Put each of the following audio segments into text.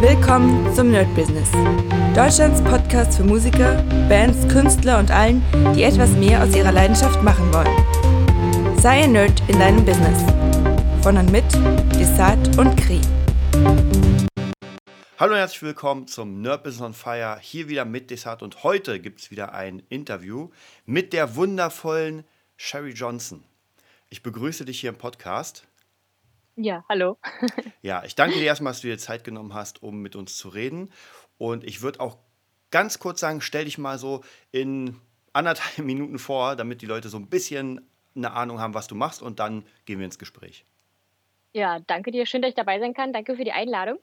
Willkommen zum Nerd Business. Deutschlands Podcast für Musiker, Bands, Künstler und allen, die etwas mehr aus ihrer Leidenschaft machen wollen. Sei ein Nerd in deinem Business. Von und mit Desart und Kri. Hallo und herzlich willkommen zum Nerd Business on Fire. Hier wieder mit Desart und heute gibt es wieder ein Interview mit der wundervollen Sherry Johnson. Ich begrüße dich hier im Podcast. Ja, hallo. Ja, ich danke dir erstmal, dass du dir Zeit genommen hast, um mit uns zu reden. Und ich würde auch ganz kurz sagen, stell dich mal so in anderthalb Minuten vor, damit die Leute so ein bisschen eine Ahnung haben, was du machst. Und dann gehen wir ins Gespräch. Ja, danke dir. Schön, dass ich dabei sein kann. Danke für die Einladung.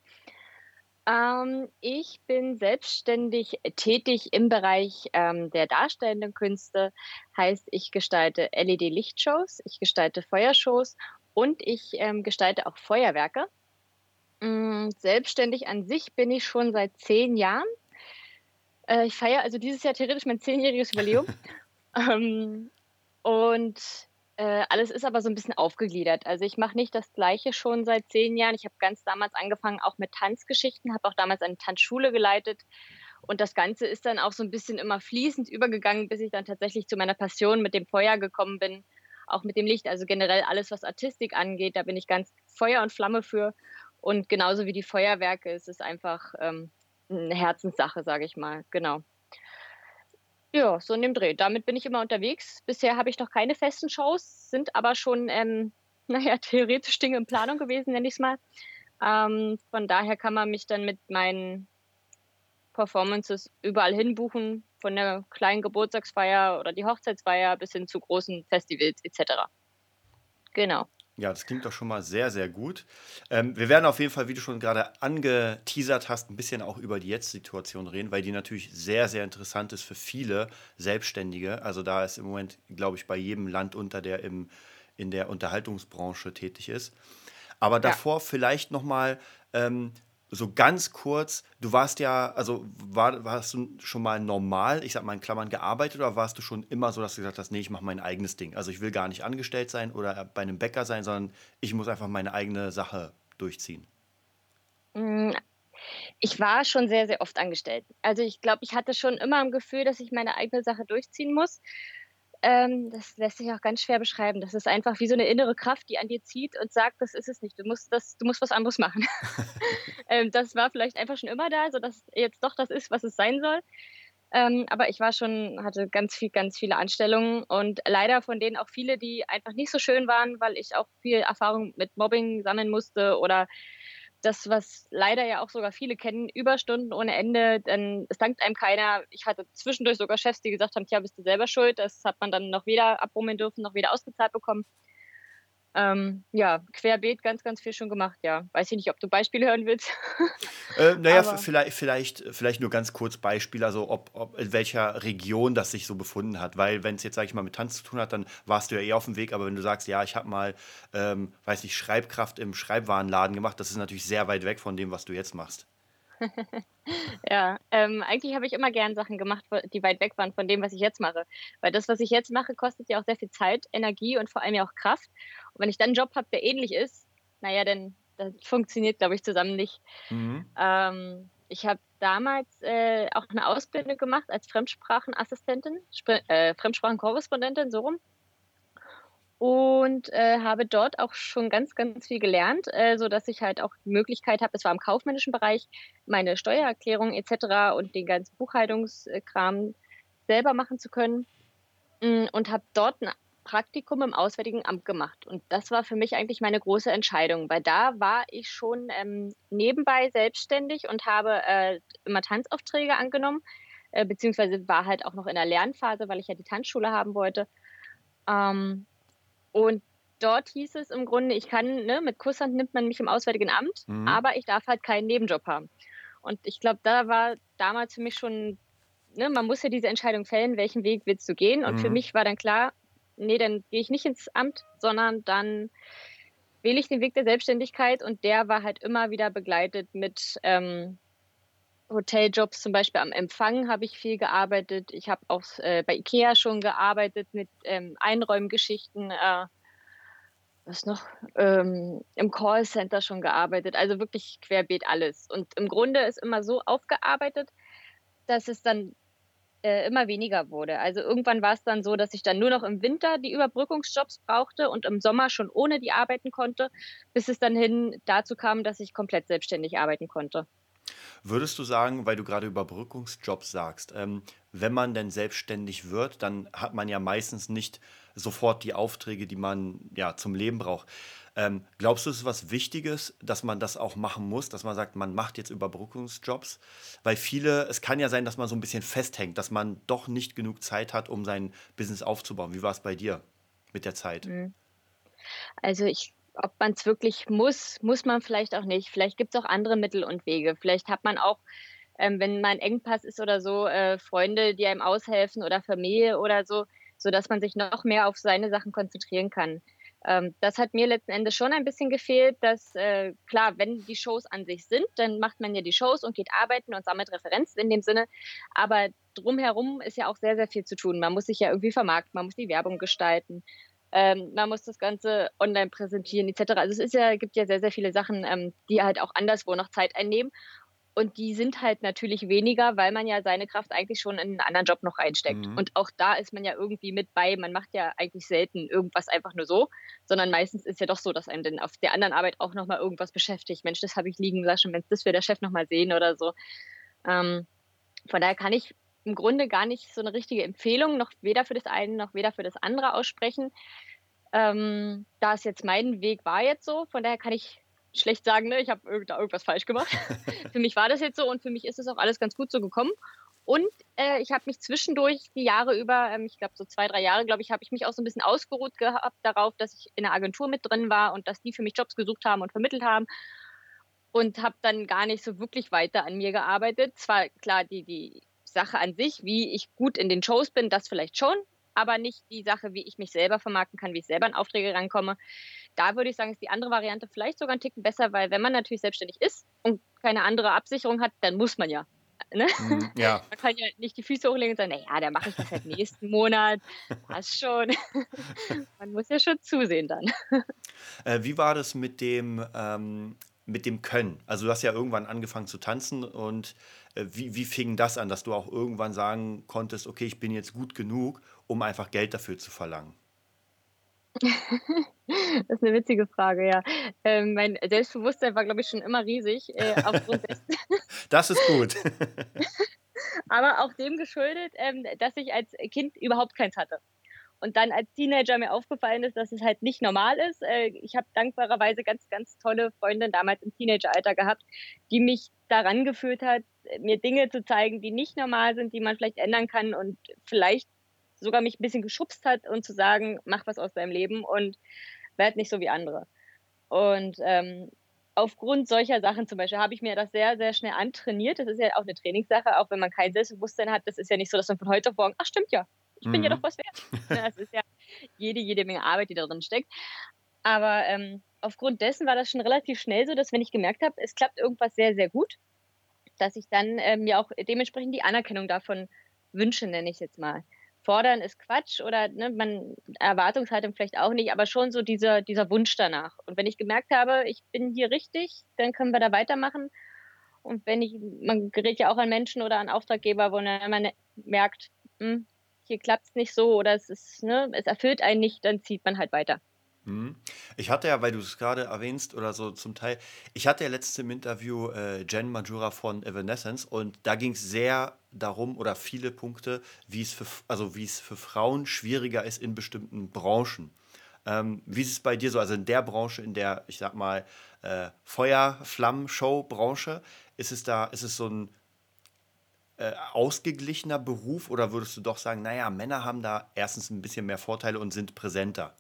Ähm, ich bin selbstständig tätig im Bereich ähm, der darstellenden Künste. Heißt, ich gestalte LED-Lichtshows, ich gestalte Feuershows und ich ähm, gestalte auch Feuerwerke. Ähm, selbstständig an sich bin ich schon seit zehn Jahren. Äh, ich feiere also dieses Jahr theoretisch mein zehnjähriges Jubiläum. ähm, und äh, alles ist aber so ein bisschen aufgegliedert. Also ich mache nicht das Gleiche schon seit zehn Jahren. Ich habe ganz damals angefangen auch mit Tanzgeschichten, habe auch damals eine Tanzschule geleitet. Und das Ganze ist dann auch so ein bisschen immer fließend übergegangen, bis ich dann tatsächlich zu meiner Passion mit dem Feuer gekommen bin auch mit dem Licht. Also generell alles, was Artistik angeht, da bin ich ganz Feuer und Flamme für. Und genauso wie die Feuerwerke, es ist einfach ähm, eine Herzenssache, sage ich mal. Genau. Ja, so in dem Dreh. Damit bin ich immer unterwegs. Bisher habe ich noch keine festen Shows, sind aber schon, ähm, naja, theoretisch Dinge in Planung gewesen, nenne ich es mal. Ähm, von daher kann man mich dann mit meinen Performances überall hin buchen, von der kleinen Geburtstagsfeier oder die Hochzeitsfeier bis hin zu großen Festivals etc. Genau. Ja, das klingt doch schon mal sehr, sehr gut. Ähm, wir werden auf jeden Fall, wie du schon gerade angeteasert hast, ein bisschen auch über die Jetzt-Situation reden, weil die natürlich sehr, sehr interessant ist für viele Selbstständige. Also da ist im Moment, glaube ich, bei jedem Land unter, der im, in der Unterhaltungsbranche tätig ist. Aber davor ja. vielleicht nochmal, ähm, so ganz kurz, du warst ja, also war, warst du schon mal normal, ich sag mal in Klammern, gearbeitet oder warst du schon immer so, dass du gesagt hast, nee, ich mache mein eigenes Ding? Also ich will gar nicht angestellt sein oder bei einem Bäcker sein, sondern ich muss einfach meine eigene Sache durchziehen. Mm, ich war schon sehr, sehr oft angestellt. Also ich glaube, ich hatte schon immer ein Gefühl, dass ich meine eigene Sache durchziehen muss. Ähm, das lässt sich auch ganz schwer beschreiben. Das ist einfach wie so eine innere Kraft, die an dir zieht und sagt, das ist es nicht. Du musst, das, du musst was anderes machen. ähm, das war vielleicht einfach schon immer da, sodass jetzt doch das ist, was es sein soll. Ähm, aber ich war schon, hatte ganz viel, ganz viele Anstellungen und leider von denen auch viele, die einfach nicht so schön waren, weil ich auch viel Erfahrung mit Mobbing sammeln musste oder das, was leider ja auch sogar viele kennen, Überstunden ohne Ende, dann es dankt einem keiner. Ich hatte zwischendurch sogar Chefs, die gesagt haben, tja, bist du selber schuld. Das hat man dann noch weder abrummeln dürfen, noch weder ausgezahlt bekommen. Ähm, ja, querbeet ganz, ganz viel schon gemacht, ja. Weiß ich nicht, ob du Beispiele hören willst. Äh, naja, vielleicht, vielleicht, vielleicht nur ganz kurz Beispiele, also ob, ob in welcher Region das sich so befunden hat. Weil wenn es jetzt, sage ich mal, mit Tanz zu tun hat, dann warst du ja eh auf dem Weg. Aber wenn du sagst, ja, ich habe mal, ähm, weiß nicht, Schreibkraft im Schreibwarenladen gemacht, das ist natürlich sehr weit weg von dem, was du jetzt machst. Ja, ähm, eigentlich habe ich immer gern Sachen gemacht, die weit weg waren von dem, was ich jetzt mache. Weil das, was ich jetzt mache, kostet ja auch sehr viel Zeit, Energie und vor allem ja auch Kraft. Und wenn ich dann einen Job habe, der ähnlich ist, naja, dann das funktioniert, glaube ich, zusammen nicht. Mhm. Ähm, ich habe damals äh, auch eine Ausbildung gemacht als Fremdsprachenassistentin, Spr äh, Fremdsprachenkorrespondentin, so rum und äh, habe dort auch schon ganz, ganz viel gelernt, äh, sodass ich halt auch die Möglichkeit habe, es war im kaufmännischen Bereich, meine Steuererklärung etc. und den ganzen Buchhaltungskram selber machen zu können mm, und habe dort ein Praktikum im Auswärtigen Amt gemacht. Und das war für mich eigentlich meine große Entscheidung, weil da war ich schon ähm, nebenbei selbstständig und habe äh, immer Tanzaufträge angenommen, äh, beziehungsweise war halt auch noch in der Lernphase, weil ich ja die Tanzschule haben wollte. Ähm, und dort hieß es im Grunde, ich kann, ne, mit Kusshand nimmt man mich im Auswärtigen Amt, mhm. aber ich darf halt keinen Nebenjob haben. Und ich glaube, da war damals für mich schon, ne, man muss ja diese Entscheidung fällen, welchen Weg willst du gehen. Und mhm. für mich war dann klar, nee, dann gehe ich nicht ins Amt, sondern dann wähle ich den Weg der Selbstständigkeit und der war halt immer wieder begleitet mit ähm, Hoteljobs, zum Beispiel am Empfang habe ich viel gearbeitet. Ich habe auch äh, bei Ikea schon gearbeitet mit ähm, Einräumgeschichten. Äh, was noch? Ähm, im Callcenter schon gearbeitet, also wirklich querbeet alles. Und im Grunde ist immer so aufgearbeitet, dass es dann äh, immer weniger wurde. Also irgendwann war es dann so, dass ich dann nur noch im Winter die Überbrückungsjobs brauchte und im Sommer schon ohne die arbeiten konnte, bis es dann hin dazu kam, dass ich komplett selbstständig arbeiten konnte. Würdest du sagen, weil du gerade Überbrückungsjobs sagst, ähm, wenn man denn selbstständig wird, dann hat man ja meistens nicht sofort die Aufträge, die man ja zum Leben braucht. Ähm, glaubst du, es ist was Wichtiges, dass man das auch machen muss, dass man sagt, man macht jetzt Überbrückungsjobs? Weil viele, es kann ja sein, dass man so ein bisschen festhängt, dass man doch nicht genug Zeit hat, um sein Business aufzubauen. Wie war es bei dir mit der Zeit? Mhm. Also ich ob man es wirklich muss, muss man vielleicht auch nicht. Vielleicht gibt es auch andere Mittel und Wege. Vielleicht hat man auch, ähm, wenn mal ein Engpass ist oder so, äh, Freunde, die einem aushelfen oder Familie oder so, sodass man sich noch mehr auf seine Sachen konzentrieren kann. Ähm, das hat mir letzten Endes schon ein bisschen gefehlt, dass äh, klar, wenn die Shows an sich sind, dann macht man ja die Shows und geht arbeiten und sammelt Referenzen in dem Sinne. Aber drumherum ist ja auch sehr, sehr viel zu tun. Man muss sich ja irgendwie vermarkten, man muss die Werbung gestalten. Ähm, man muss das Ganze online präsentieren etc. Also es ist ja, gibt ja sehr, sehr viele Sachen, ähm, die halt auch anderswo noch Zeit einnehmen. Und die sind halt natürlich weniger, weil man ja seine Kraft eigentlich schon in einen anderen Job noch reinsteckt. Mhm. Und auch da ist man ja irgendwie mit bei. Man macht ja eigentlich selten irgendwas einfach nur so, sondern meistens ist ja doch so, dass einem dann auf der anderen Arbeit auch nochmal irgendwas beschäftigt. Mensch, das habe ich liegen lassen, Mensch, das will der Chef nochmal sehen oder so. Ähm, von daher kann ich im Grunde gar nicht so eine richtige Empfehlung, noch weder für das eine noch weder für das andere aussprechen. Ähm, da es jetzt mein Weg war jetzt so, von daher kann ich schlecht sagen, ne, ich habe irg irgendwas falsch gemacht. für mich war das jetzt so und für mich ist es auch alles ganz gut so gekommen. Und äh, ich habe mich zwischendurch die Jahre über, ähm, ich glaube so zwei, drei Jahre, glaube ich, habe ich mich auch so ein bisschen ausgeruht gehabt darauf, dass ich in der Agentur mit drin war und dass die für mich Jobs gesucht haben und vermittelt haben. Und habe dann gar nicht so wirklich weiter an mir gearbeitet. Zwar klar, die, die Sache an sich, wie ich gut in den Shows bin, das vielleicht schon, aber nicht die Sache, wie ich mich selber vermarkten kann, wie ich selber an Aufträge rankomme. Da würde ich sagen, ist die andere Variante vielleicht sogar ein Ticken besser, weil wenn man natürlich selbstständig ist und keine andere Absicherung hat, dann muss man ja. Ne? Mhm, ja. Man kann ja nicht die Füße hochlegen und sagen, naja, da mache ich das halt nächsten Monat. Passt schon. man muss ja schon zusehen dann. Äh, wie war das mit dem, ähm, mit dem Können? Also du hast ja irgendwann angefangen zu tanzen und wie, wie fing das an, dass du auch irgendwann sagen konntest, okay, ich bin jetzt gut genug, um einfach Geld dafür zu verlangen? Das ist eine witzige Frage, ja. Ähm, mein Selbstbewusstsein war, glaube ich, schon immer riesig, äh. Das ist gut. Aber auch dem geschuldet, ähm, dass ich als Kind überhaupt keins hatte. Und dann als Teenager mir aufgefallen ist, dass es halt nicht normal ist. Äh, ich habe dankbarerweise ganz, ganz tolle Freundinnen damals im Teenageralter gehabt, die mich daran geführt hat, mir Dinge zu zeigen, die nicht normal sind, die man vielleicht ändern kann und vielleicht sogar mich ein bisschen geschubst hat und zu sagen, mach was aus deinem Leben und werd nicht so wie andere. Und ähm, aufgrund solcher Sachen zum Beispiel habe ich mir das sehr, sehr schnell antrainiert. Das ist ja auch eine Trainingssache, auch wenn man kein Selbstbewusstsein hat. Das ist ja nicht so, dass man von heute auf morgen, ach stimmt ja, ich bin mhm. ja doch was wert. Das ist ja jede, jede Menge Arbeit, die da drin steckt. Aber ähm, aufgrund dessen war das schon relativ schnell so, dass wenn ich gemerkt habe, es klappt irgendwas sehr, sehr gut, dass ich dann ähm, mir auch dementsprechend die Anerkennung davon wünsche, nenne ich jetzt mal. Fordern ist Quatsch oder ne, man Erwartungshaltung vielleicht auch nicht, aber schon so dieser, dieser Wunsch danach. Und wenn ich gemerkt habe, ich bin hier richtig, dann können wir da weitermachen. Und wenn ich, man gerät ja auch an Menschen oder an Auftraggeber, wo man merkt, hm, hier klappt es nicht so oder es ist, ne, es erfüllt einen nicht, dann zieht man halt weiter. Mhm. Ich hatte ja, weil du es gerade erwähnst oder so zum Teil, ich hatte ja letztes im Interview äh, Jen Majura von Evanescence und da ging es sehr darum oder viele Punkte, wie es für, also für Frauen schwieriger ist in bestimmten Branchen. Ähm, wie ist es bei dir so? Also in der Branche, in der, ich sag mal, äh, Feuer-Flammen-Show-Branche, ist es da, ist es so ein äh, ausgeglichener Beruf oder würdest du doch sagen, naja, Männer haben da erstens ein bisschen mehr Vorteile und sind präsenter?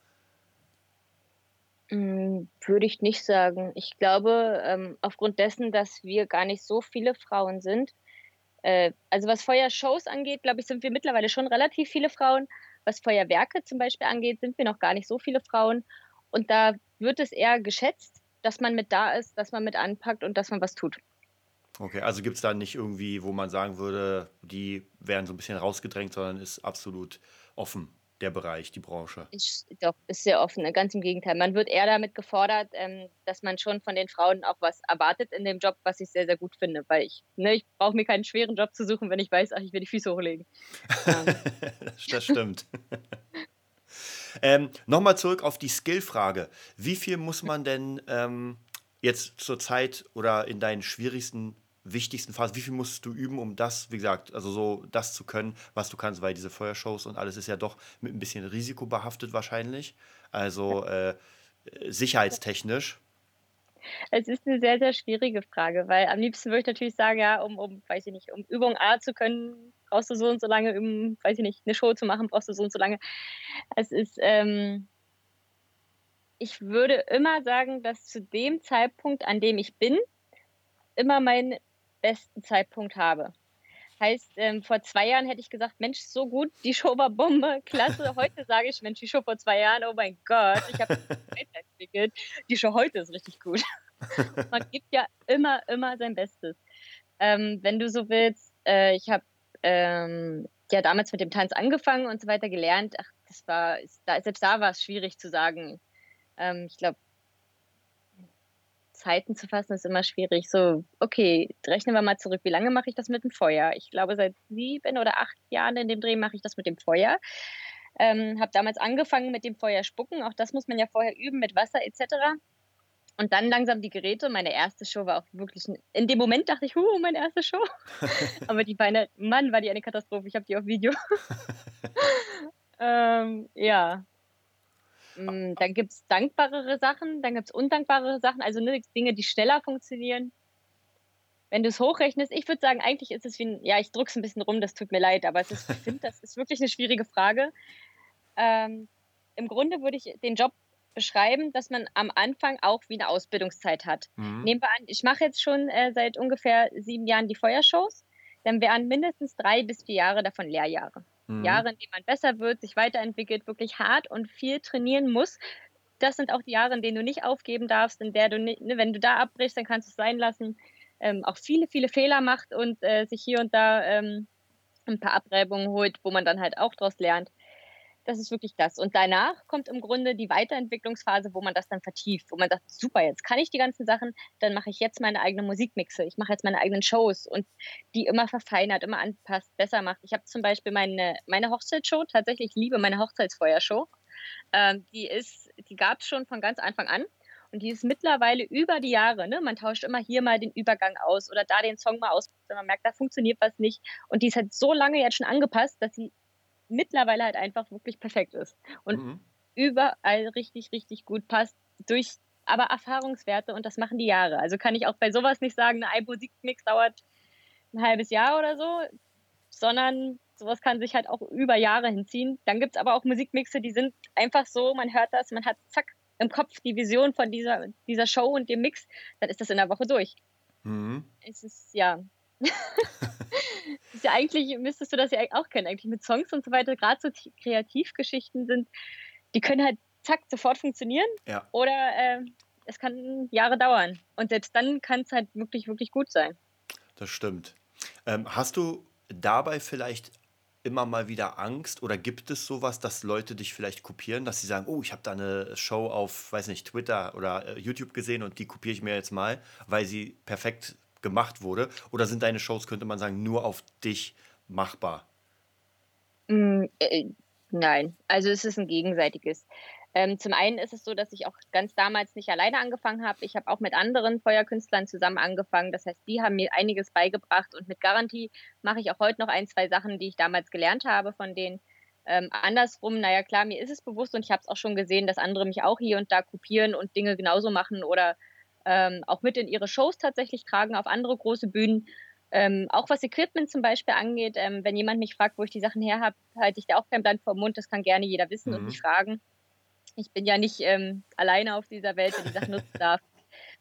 Hm, würde ich nicht sagen. Ich glaube, ähm, aufgrund dessen, dass wir gar nicht so viele Frauen sind äh, also was Feuershows angeht, glaube ich, sind wir mittlerweile schon relativ viele Frauen. Was Feuerwerke zum Beispiel angeht, sind wir noch gar nicht so viele Frauen. Und da wird es eher geschätzt, dass man mit da ist, dass man mit anpackt und dass man was tut. Okay, also gibt es da nicht irgendwie, wo man sagen würde, die werden so ein bisschen rausgedrängt, sondern ist absolut offen? Der Bereich, die Branche? Ich, doch, ist sehr offen. Ne? Ganz im Gegenteil. Man wird eher damit gefordert, ähm, dass man schon von den Frauen auch was erwartet in dem Job, was ich sehr, sehr gut finde. Weil ich, ne, ich brauche mir keinen schweren Job zu suchen, wenn ich weiß, ach, ich will die Füße hochlegen. Ähm. das stimmt. ähm, Nochmal zurück auf die Skill-Frage. Wie viel muss man denn ähm, jetzt zur Zeit oder in deinen schwierigsten wichtigsten Phasen, wie viel musst du üben, um das, wie gesagt, also so das zu können, was du kannst, weil diese Feuershows und alles ist ja doch mit ein bisschen Risiko behaftet wahrscheinlich. Also äh, sicherheitstechnisch. Es ist eine sehr, sehr schwierige Frage, weil am liebsten würde ich natürlich sagen, ja, um, um, weiß ich nicht, um Übung A zu können, brauchst du so und so lange, um, weiß ich nicht, eine Show zu machen, brauchst du so und so lange. Es ist, ähm, ich würde immer sagen, dass zu dem Zeitpunkt, an dem ich bin, immer mein besten Zeitpunkt habe. Heißt, ähm, vor zwei Jahren hätte ich gesagt, Mensch, so gut, die Show war Bombe, klasse. Heute sage ich, Mensch, die Show vor zwei Jahren, oh mein Gott, ich habe entwickelt. Die Show heute ist richtig gut. Man gibt ja immer, immer sein Bestes. Ähm, wenn du so willst, äh, ich habe ähm, ja damals mit dem Tanz angefangen und so weiter gelernt. Ach, das war, selbst da war es schwierig zu sagen. Ähm, ich glaube, Zeiten zu fassen ist immer schwierig. So, okay, rechnen wir mal zurück. Wie lange mache ich das mit dem Feuer? Ich glaube, seit sieben oder acht Jahren in dem Dreh mache ich das mit dem Feuer. Ähm, habe damals angefangen mit dem Feuer spucken. Auch das muss man ja vorher üben mit Wasser etc. Und dann langsam die Geräte. Meine erste Show war auch wirklich. Ein, in dem Moment dachte ich, huh, meine erste Show. Aber die Beine, Mann, war die eine Katastrophe. Ich habe die auf Video. ähm, ja, dann gibt es dankbarere Sachen, dann gibt es undankbarere Sachen, also ne, Dinge, die schneller funktionieren. Wenn du es hochrechnest, ich würde sagen, eigentlich ist es wie ein, ja, ich drücke es ein bisschen rum, das tut mir leid, aber ist, ich finde, das ist wirklich eine schwierige Frage. Ähm, Im Grunde würde ich den Job beschreiben, dass man am Anfang auch wie eine Ausbildungszeit hat. Mhm. Nehmen wir an, ich mache jetzt schon äh, seit ungefähr sieben Jahren die Feuershows, dann wären mindestens drei bis vier Jahre davon Lehrjahre. Mhm. Jahre, in denen man besser wird, sich weiterentwickelt, wirklich hart und viel trainieren muss. Das sind auch die Jahre, in denen du nicht aufgeben darfst, in der du, ne, wenn du da abbrichst, dann kannst du es sein lassen. Ähm, auch viele, viele Fehler macht und äh, sich hier und da ähm, ein paar Abreibungen holt, wo man dann halt auch daraus lernt. Das ist wirklich das. Und danach kommt im Grunde die Weiterentwicklungsphase, wo man das dann vertieft, wo man sagt, super, jetzt kann ich die ganzen Sachen, dann mache ich jetzt meine eigene Musikmixe, ich mache jetzt meine eigenen Shows und die immer verfeinert, immer anpasst, besser macht. Ich habe zum Beispiel meine, meine Hochzeitsshow, tatsächlich liebe meine Hochzeitsfeuershow. Ähm, die ist, die gab es schon von ganz Anfang an. Und die ist mittlerweile über die Jahre, ne? man tauscht immer hier mal den Übergang aus oder da den Song mal aus, wenn man merkt, da funktioniert was nicht. Und die ist halt so lange jetzt schon angepasst, dass sie mittlerweile halt einfach wirklich perfekt ist und mhm. überall richtig, richtig gut passt durch aber Erfahrungswerte und das machen die Jahre. Also kann ich auch bei sowas nicht sagen, ein Musikmix dauert ein halbes Jahr oder so, sondern sowas kann sich halt auch über Jahre hinziehen. Dann gibt es aber auch Musikmixe, die sind einfach so, man hört das, man hat zack im Kopf die Vision von dieser, dieser Show und dem Mix, dann ist das in der Woche durch. Mhm. Es ist ja, ist ja eigentlich, müsstest du das ja auch kennen, eigentlich mit Songs und so weiter, gerade so Kreativgeschichten sind, die können halt zack sofort funktionieren. Ja. Oder äh, es kann Jahre dauern. Und selbst dann kann es halt wirklich, wirklich gut sein. Das stimmt. Ähm, hast du dabei vielleicht immer mal wieder Angst oder gibt es sowas, dass Leute dich vielleicht kopieren, dass sie sagen, oh, ich habe da eine Show auf, weiß nicht, Twitter oder äh, YouTube gesehen und die kopiere ich mir jetzt mal, weil sie perfekt gemacht wurde? Oder sind deine Shows, könnte man sagen, nur auf dich machbar? Mm, äh, nein, also es ist ein gegenseitiges. Ähm, zum einen ist es so, dass ich auch ganz damals nicht alleine angefangen habe. Ich habe auch mit anderen Feuerkünstlern zusammen angefangen. Das heißt, die haben mir einiges beigebracht und mit Garantie mache ich auch heute noch ein, zwei Sachen, die ich damals gelernt habe von denen. Ähm, andersrum, naja klar, mir ist es bewusst und ich habe es auch schon gesehen, dass andere mich auch hier und da kopieren und Dinge genauso machen oder ähm, auch mit in ihre Shows tatsächlich tragen, auf andere große Bühnen. Ähm, auch was Equipment zum Beispiel angeht, ähm, wenn jemand mich fragt, wo ich die Sachen her habe, halte ich da auch kein Blatt vor Mund. Das kann gerne jeder wissen mhm. und mich fragen. Ich bin ja nicht ähm, alleine auf dieser Welt, der die Sachen nutzen darf.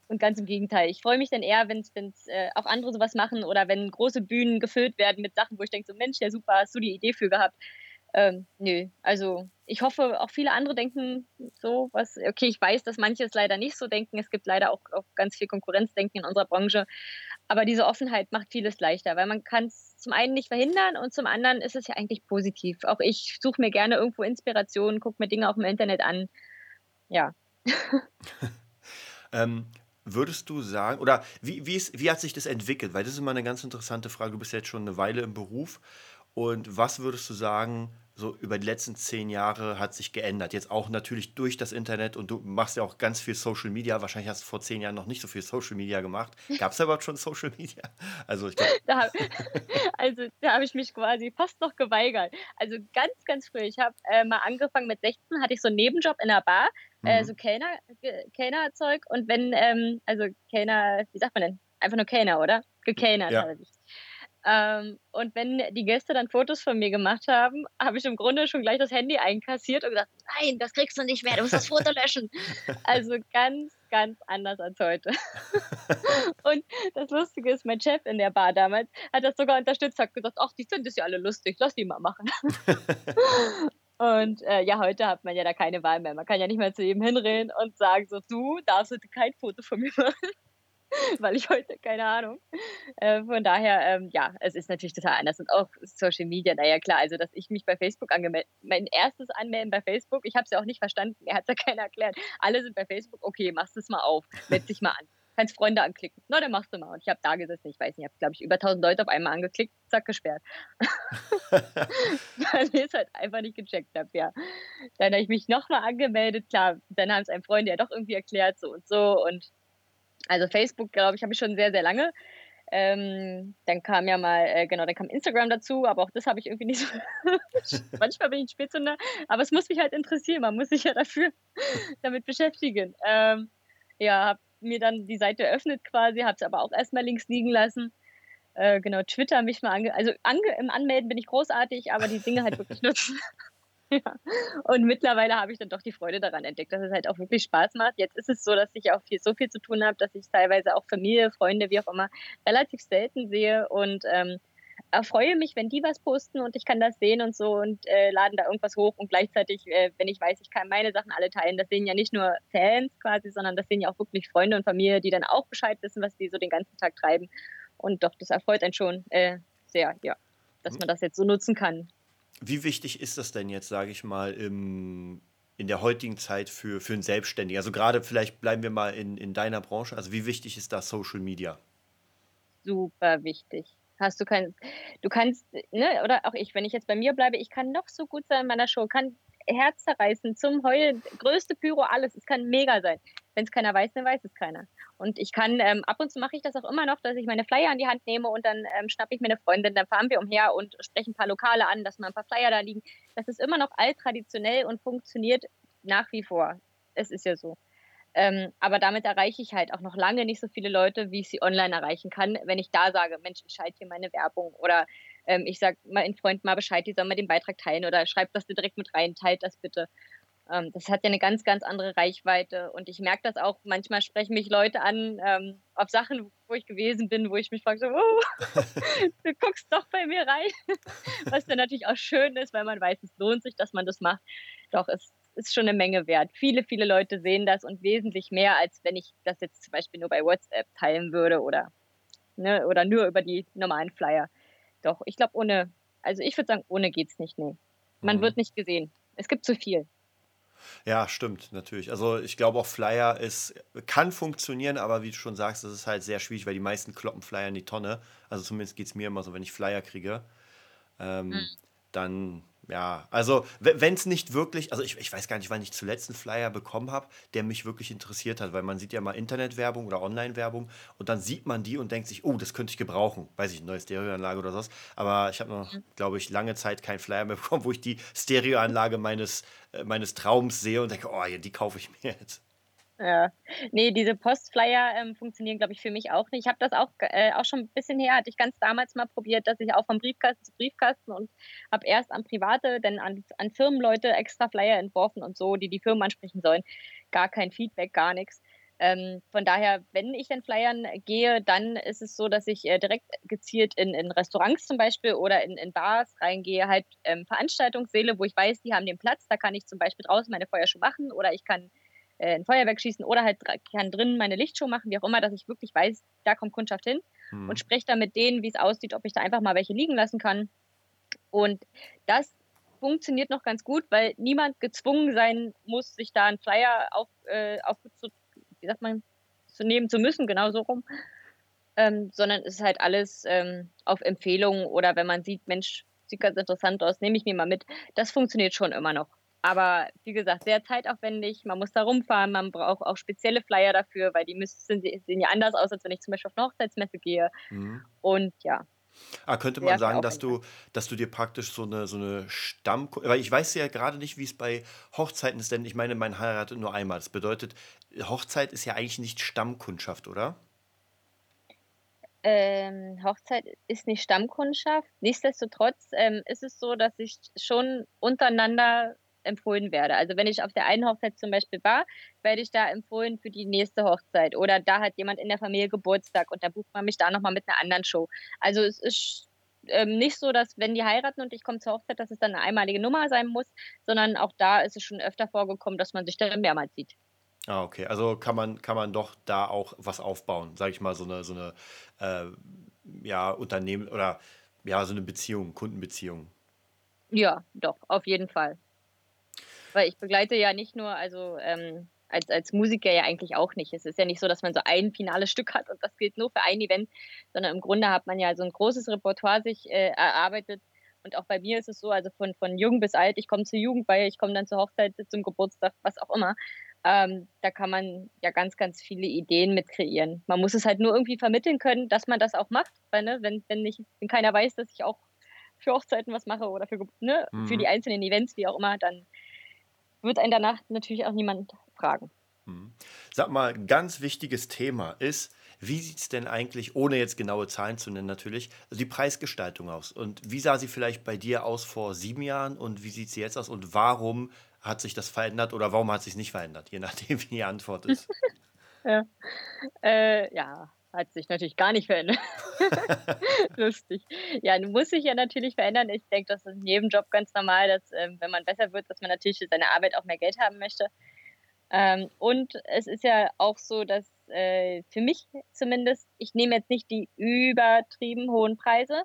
Und ganz im Gegenteil. Ich freue mich dann eher, wenn es äh, auch andere sowas machen oder wenn große Bühnen gefüllt werden mit Sachen, wo ich denke, so Mensch, ja super, hast du die Idee für gehabt. Ähm, nö, also ich hoffe, auch viele andere denken so, was, okay, ich weiß, dass manche es leider nicht so denken. Es gibt leider auch, auch ganz viel Konkurrenzdenken in unserer Branche. aber diese Offenheit macht vieles leichter, weil man kann es zum einen nicht verhindern und zum anderen ist es ja eigentlich positiv. Auch ich suche mir gerne irgendwo Inspiration, gucke mir Dinge auf dem Internet an. Ja. ähm, würdest du sagen, oder wie, wie, ist, wie hat sich das entwickelt? Weil das ist immer eine ganz interessante Frage. Du bist jetzt schon eine Weile im Beruf. Und was würdest du sagen, so über die letzten zehn Jahre hat sich geändert. Jetzt auch natürlich durch das Internet und du machst ja auch ganz viel Social Media. Wahrscheinlich hast du vor zehn Jahren noch nicht so viel Social Media gemacht. Gab es überhaupt schon Social Media? Also, ich glaub, da, also da habe ich mich quasi fast noch geweigert. Also ganz, ganz früh. Ich habe äh, mal angefangen mit 16, hatte ich so einen Nebenjob in der Bar, äh, mhm. äh, so Kellner, Kellnerzeug. Und wenn, ähm, also Kellner, wie sagt man denn? Einfach nur Kellner, oder? Gekellnert ja. habe ich. Ähm, und wenn die Gäste dann Fotos von mir gemacht haben, habe ich im Grunde schon gleich das Handy einkassiert und gesagt, nein, das kriegst du nicht mehr, du musst das Foto löschen. also ganz, ganz anders als heute. und das Lustige ist, mein Chef in der Bar damals hat das sogar unterstützt, hat gesagt, ach, die finden das ja alle lustig, lass die mal machen. Und äh, ja, heute hat man ja da keine Wahl mehr. Man kann ja nicht mehr zu jedem hinrennen und sagen, so, du darfst heute kein Foto von mir machen. weil ich heute, keine Ahnung. Äh, von daher, ähm, ja, es ist natürlich total anders. Und auch Social Media, naja, klar, also dass ich mich bei Facebook angemeldet, mein erstes Anmelden bei Facebook, ich habe es ja auch nicht verstanden, mir hat es ja keiner erklärt. Alle sind bei Facebook, okay, machst es mal auf, meld dich mal an. Kannst Freunde anklicken. Na, dann machst du mal. Und ich habe da gesessen, ich weiß nicht, ich habe, glaube ich, über 1000 Leute auf einmal angeklickt, zack, gesperrt. Weil ich es halt einfach nicht gecheckt habe, ja. Dann habe ich mich nochmal angemeldet, klar, dann haben es einem Freund ja doch irgendwie erklärt, so und so. Und also Facebook, glaube ich, habe ich schon sehr, sehr lange. Ähm, dann kam ja mal, äh, genau, dann kam Instagram dazu, aber auch das habe ich irgendwie nicht so. Manchmal bin ich ein Spätzünder, aber es muss mich halt interessieren, man muss sich ja dafür damit beschäftigen. Ähm, ja, habe mir dann die Seite eröffnet quasi, habe es aber auch erstmal links liegen lassen. Äh, genau, Twitter mich mal ange... Also ange im Anmelden bin ich großartig, aber die Dinge halt wirklich nutzen. Ja. Und mittlerweile habe ich dann doch die Freude daran entdeckt, dass es halt auch wirklich Spaß macht. Jetzt ist es so, dass ich auch viel, so viel zu tun habe, dass ich teilweise auch Familie, Freunde, wie auch immer, relativ selten sehe und ähm, erfreue mich, wenn die was posten und ich kann das sehen und so und äh, laden da irgendwas hoch und gleichzeitig, äh, wenn ich weiß, ich kann meine Sachen alle teilen, das sehen ja nicht nur Fans quasi, sondern das sehen ja auch wirklich Freunde und Familie, die dann auch Bescheid wissen, was die so den ganzen Tag treiben. Und doch, das erfreut einen schon äh, sehr, ja, dass mhm. man das jetzt so nutzen kann. Wie wichtig ist das denn jetzt, sage ich mal, im, in der heutigen Zeit für, für einen Selbstständigen? Also gerade vielleicht bleiben wir mal in, in deiner Branche. Also wie wichtig ist da Social Media? Super wichtig. Hast du kein, du kannst, ne, oder auch ich, wenn ich jetzt bei mir bleibe, ich kann noch so gut sein in meiner Show, kann Herz zerreißen, zum Heulen, größte Pyro, alles. Es kann mega sein. Wenn es keiner weiß, dann weiß es keiner. Und ich kann, ähm, ab und zu mache ich das auch immer noch, dass ich meine Flyer an die Hand nehme und dann ähm, schnappe ich mir eine Freundin, dann fahren wir umher und sprechen ein paar Lokale an, dass mal ein paar Flyer da liegen. Das ist immer noch alttraditionell und funktioniert nach wie vor. Es ist ja so. Ähm, aber damit erreiche ich halt auch noch lange nicht so viele Leute, wie ich sie online erreichen kann, wenn ich da sage, Mensch, ich schalte hier meine Werbung oder ähm, ich sage in Freunden mal Bescheid, die sollen mal den Beitrag teilen oder schreibt das direkt mit rein, teilt das bitte. Ähm, das hat ja eine ganz, ganz andere Reichweite und ich merke das auch, manchmal sprechen mich Leute an ähm, auf Sachen, wo ich gewesen bin, wo ich mich frage, so, oh, du guckst doch bei mir rein. Was dann natürlich auch schön ist, weil man weiß, es lohnt sich, dass man das macht. Doch, es ist schon eine Menge wert. Viele, viele Leute sehen das und wesentlich mehr, als wenn ich das jetzt zum Beispiel nur bei WhatsApp teilen würde oder, ne, oder nur über die normalen Flyer. Doch, ich glaube, ohne, also ich würde sagen, ohne geht es nicht, nee. Man mhm. wird nicht gesehen. Es gibt zu viel. Ja, stimmt, natürlich. Also ich glaube auch Flyer ist, kann funktionieren, aber wie du schon sagst, das ist halt sehr schwierig, weil die meisten kloppen Flyer in die Tonne. Also zumindest geht es mir immer so, wenn ich Flyer kriege. Ähm, mhm. Dann ja, also wenn es nicht wirklich, also ich, ich weiß gar nicht, wann ich zuletzt einen Flyer bekommen habe, der mich wirklich interessiert hat, weil man sieht ja mal Internetwerbung oder Online-Werbung und dann sieht man die und denkt sich, oh, das könnte ich gebrauchen, weiß ich, eine neue Stereoanlage oder sowas. Aber ich habe noch, glaube ich, lange Zeit keinen Flyer mehr bekommen, wo ich die Stereoanlage meines, äh, meines Traums sehe und denke, oh, ja, die kaufe ich mir jetzt. Ja, nee, diese Postflyer ähm, funktionieren, glaube ich, für mich auch nicht. Ich habe das auch, äh, auch schon ein bisschen her, hatte ich ganz damals mal probiert, dass ich auch vom Briefkasten zu Briefkasten und habe erst an Private, dann an, an Firmenleute extra Flyer entworfen und so, die die Firmen ansprechen sollen. Gar kein Feedback, gar nichts. Ähm, von daher, wenn ich den Flyern gehe, dann ist es so, dass ich äh, direkt gezielt in, in Restaurants zum Beispiel oder in, in Bars reingehe, halt ähm, Veranstaltungssäle, wo ich weiß, die haben den Platz, da kann ich zum Beispiel draußen meine Feuershow machen oder ich kann äh, ein Feuerwerk schießen oder halt kann drin meine Lichtshow machen, wie auch immer, dass ich wirklich weiß, da kommt Kundschaft hin mhm. und spreche dann mit denen, wie es aussieht, ob ich da einfach mal welche liegen lassen kann. Und das funktioniert noch ganz gut, weil niemand gezwungen sein muss, sich da einen Flyer auf, äh, auf zu, wie sagt man, zu nehmen zu müssen, genau so rum. Ähm, sondern es ist halt alles ähm, auf Empfehlung oder wenn man sieht, Mensch, sieht ganz interessant aus, nehme ich mir mal mit. Das funktioniert schon immer noch. Aber wie gesagt, sehr zeitaufwendig. Man muss da rumfahren, man braucht auch spezielle Flyer dafür, weil die müssen, sehen ja anders aus, als wenn ich zum Beispiel auf eine Hochzeitsmesse gehe. Mhm. Und ja. Ah, könnte man sagen, dass du, dass du dir praktisch so eine, so eine Stamm... Weil ich weiß ja gerade nicht, wie es bei Hochzeiten ist, denn ich meine, man heiratet nur einmal. Das bedeutet, Hochzeit ist ja eigentlich nicht Stammkundschaft, oder? Ähm, Hochzeit ist nicht Stammkundschaft. Nichtsdestotrotz ähm, ist es so, dass ich schon untereinander empfohlen werde. Also wenn ich auf der einen Hochzeit zum Beispiel war, werde ich da empfohlen für die nächste Hochzeit. Oder da hat jemand in der Familie Geburtstag und da bucht man mich da nochmal mit einer anderen Show. Also es ist ähm, nicht so, dass wenn die heiraten und ich komme zur Hochzeit, dass es dann eine einmalige Nummer sein muss, sondern auch da ist es schon öfter vorgekommen, dass man sich dann mehrmals sieht. Ah, okay. Also kann man, kann man doch da auch was aufbauen, sage ich mal, so eine, so eine äh, ja, Unternehmen oder ja, so eine Beziehung, Kundenbeziehung. Ja, doch, auf jeden Fall. Weil ich begleite ja nicht nur, also ähm, als, als Musiker ja eigentlich auch nicht. Es ist ja nicht so, dass man so ein finales Stück hat und das gilt nur für ein Event, sondern im Grunde hat man ja so ein großes Repertoire sich äh, erarbeitet. Und auch bei mir ist es so, also von, von jung bis alt, ich komme zur Jugendweihe, ich komme dann zur Hochzeit, zum Geburtstag, was auch immer. Ähm, da kann man ja ganz, ganz viele Ideen mit kreieren. Man muss es halt nur irgendwie vermitteln können, dass man das auch macht. Weil, ne, wenn, wenn, nicht, wenn keiner weiß, dass ich auch für Hochzeiten was mache oder für, ne, mhm. für die einzelnen Events, wie auch immer, dann wird einen danach natürlich auch niemand fragen. Mhm. Sag mal, ganz wichtiges Thema ist, wie sieht es denn eigentlich, ohne jetzt genaue Zahlen zu nennen natürlich, die Preisgestaltung aus? Und wie sah sie vielleicht bei dir aus vor sieben Jahren und wie sieht sie jetzt aus und warum hat sich das verändert oder warum hat sich nicht verändert, je nachdem, wie die Antwort ist. ja. Äh, ja, hat sich natürlich gar nicht verändert. Lustig. Ja, du musst dich ja natürlich verändern. Ich denke, das ist in jedem Job ganz normal, dass ähm, wenn man besser wird, dass man natürlich für seine Arbeit auch mehr Geld haben möchte. Ähm, und es ist ja auch so, dass äh, für mich zumindest, ich nehme jetzt nicht die übertrieben hohen Preise,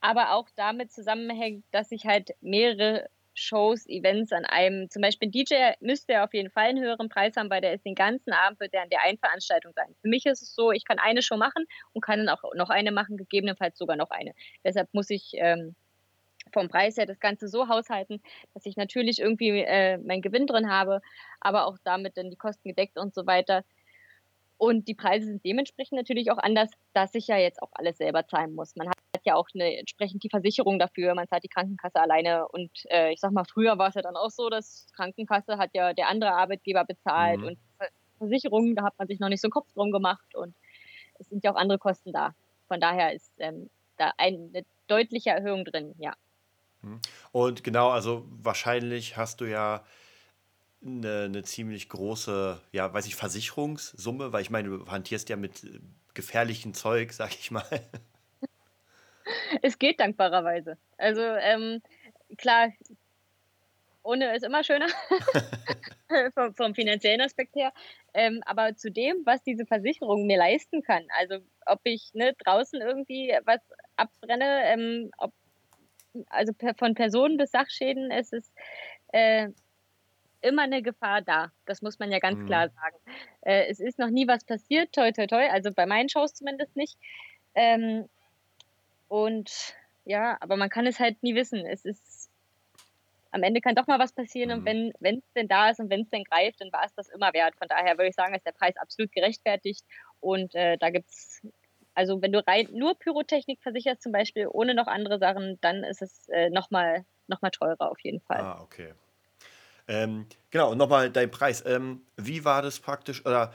aber auch damit zusammenhängt, dass ich halt mehrere Shows, Events an einem, zum Beispiel DJ müsste auf jeden Fall einen höheren Preis haben, weil der ist den ganzen Abend wird der an der einen Veranstaltung sein. Für mich ist es so, ich kann eine Show machen und kann dann auch noch eine machen, gegebenenfalls sogar noch eine. Deshalb muss ich ähm, vom Preis her das Ganze so haushalten, dass ich natürlich irgendwie äh, meinen Gewinn drin habe, aber auch damit dann die Kosten gedeckt und so weiter. Und die Preise sind dementsprechend natürlich auch anders, dass ich ja jetzt auch alles selber zahlen muss. Man hat ja auch eine entsprechend die Versicherung dafür, man zahlt die Krankenkasse alleine. Und äh, ich sag mal, früher war es ja dann auch so, dass Krankenkasse hat ja der andere Arbeitgeber bezahlt mhm. und Versicherungen, da hat man sich noch nicht so einen Kopf drum gemacht und es sind ja auch andere Kosten da. Von daher ist ähm, da eine deutliche Erhöhung drin, ja. Mhm. Und genau, also wahrscheinlich hast du ja eine, eine ziemlich große, ja, weiß ich, Versicherungssumme, weil ich meine, du hantierst ja mit äh, gefährlichem Zeug, sag ich mal. Es geht dankbarerweise. Also ähm, klar, ohne ist immer schöner vom, vom, finanziellen Aspekt her. Ähm, aber zu dem, was diese Versicherung mir leisten kann, also ob ich ne, draußen irgendwie was abbrenne, ähm, ob, also per, von Personen bis Sachschäden, es ist äh, immer eine Gefahr da. Das muss man ja ganz mhm. klar sagen. Äh, es ist noch nie was passiert, toi, toi, toi, also bei meinen Shows zumindest nicht. Ähm, und ja, aber man kann es halt nie wissen. Es ist, am Ende kann doch mal was passieren mhm. und wenn es denn da ist und wenn es denn greift, dann war es das immer wert. Von daher würde ich sagen, ist der Preis absolut gerechtfertigt und äh, da gibt es also wenn du rein nur Pyrotechnik versicherst zum Beispiel, ohne noch andere Sachen, dann ist es äh, nochmal noch mal teurer auf jeden Fall. Ah, okay. Ähm, genau, und nochmal dein Preis. Ähm, wie war das praktisch, oder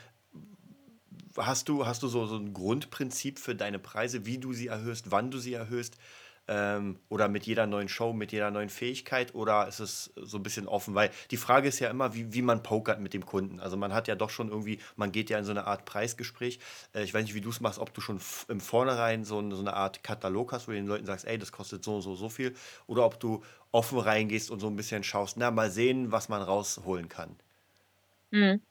hast du, hast du so, so ein Grundprinzip für deine Preise, wie du sie erhöhst, wann du sie erhöhst? Ähm, oder mit jeder neuen Show, mit jeder neuen Fähigkeit oder ist es so ein bisschen offen? Weil die Frage ist ja immer, wie, wie man pokert mit dem Kunden. Also man hat ja doch schon irgendwie, man geht ja in so eine Art Preisgespräch. Äh, ich weiß nicht, wie du es machst, ob du schon im Vornherein so, so eine Art Katalog hast, wo du den Leuten sagst, ey, das kostet so und so, so viel. Oder ob du offen reingehst und so ein bisschen schaust, na, mal sehen, was man rausholen kann. Mhm.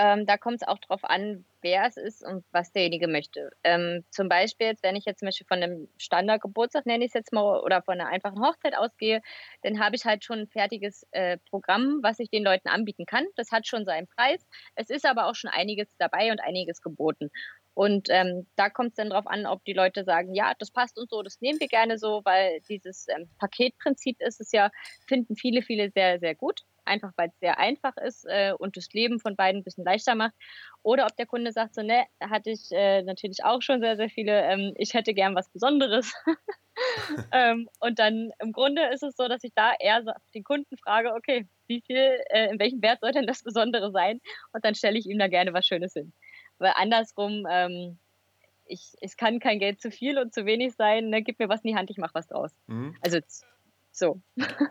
Ähm, da kommt es auch drauf an, wer es ist und was derjenige möchte. Ähm, zum Beispiel, wenn ich jetzt zum Beispiel von einem Standardgeburtstag, nenne ich es jetzt mal, oder von einer einfachen Hochzeit ausgehe, dann habe ich halt schon ein fertiges äh, Programm, was ich den Leuten anbieten kann. Das hat schon seinen Preis. Es ist aber auch schon einiges dabei und einiges geboten. Und ähm, da kommt es dann darauf an, ob die Leute sagen, ja, das passt und so, das nehmen wir gerne so, weil dieses ähm, Paketprinzip ist es ja, finden viele, viele sehr, sehr gut einfach weil es sehr einfach ist äh, und das Leben von beiden ein bisschen leichter macht. Oder ob der Kunde sagt, so, ne, hatte ich äh, natürlich auch schon sehr, sehr viele, ähm, ich hätte gern was Besonderes. ähm, und dann im Grunde ist es so, dass ich da eher so den Kunden frage, okay, wie viel, äh, in welchem Wert soll denn das Besondere sein? Und dann stelle ich ihm da gerne was Schönes hin. Weil andersrum, ähm, ich, es kann kein Geld zu viel und zu wenig sein, ne? gib mir was in die Hand, ich mache was draus. Mhm. Also so.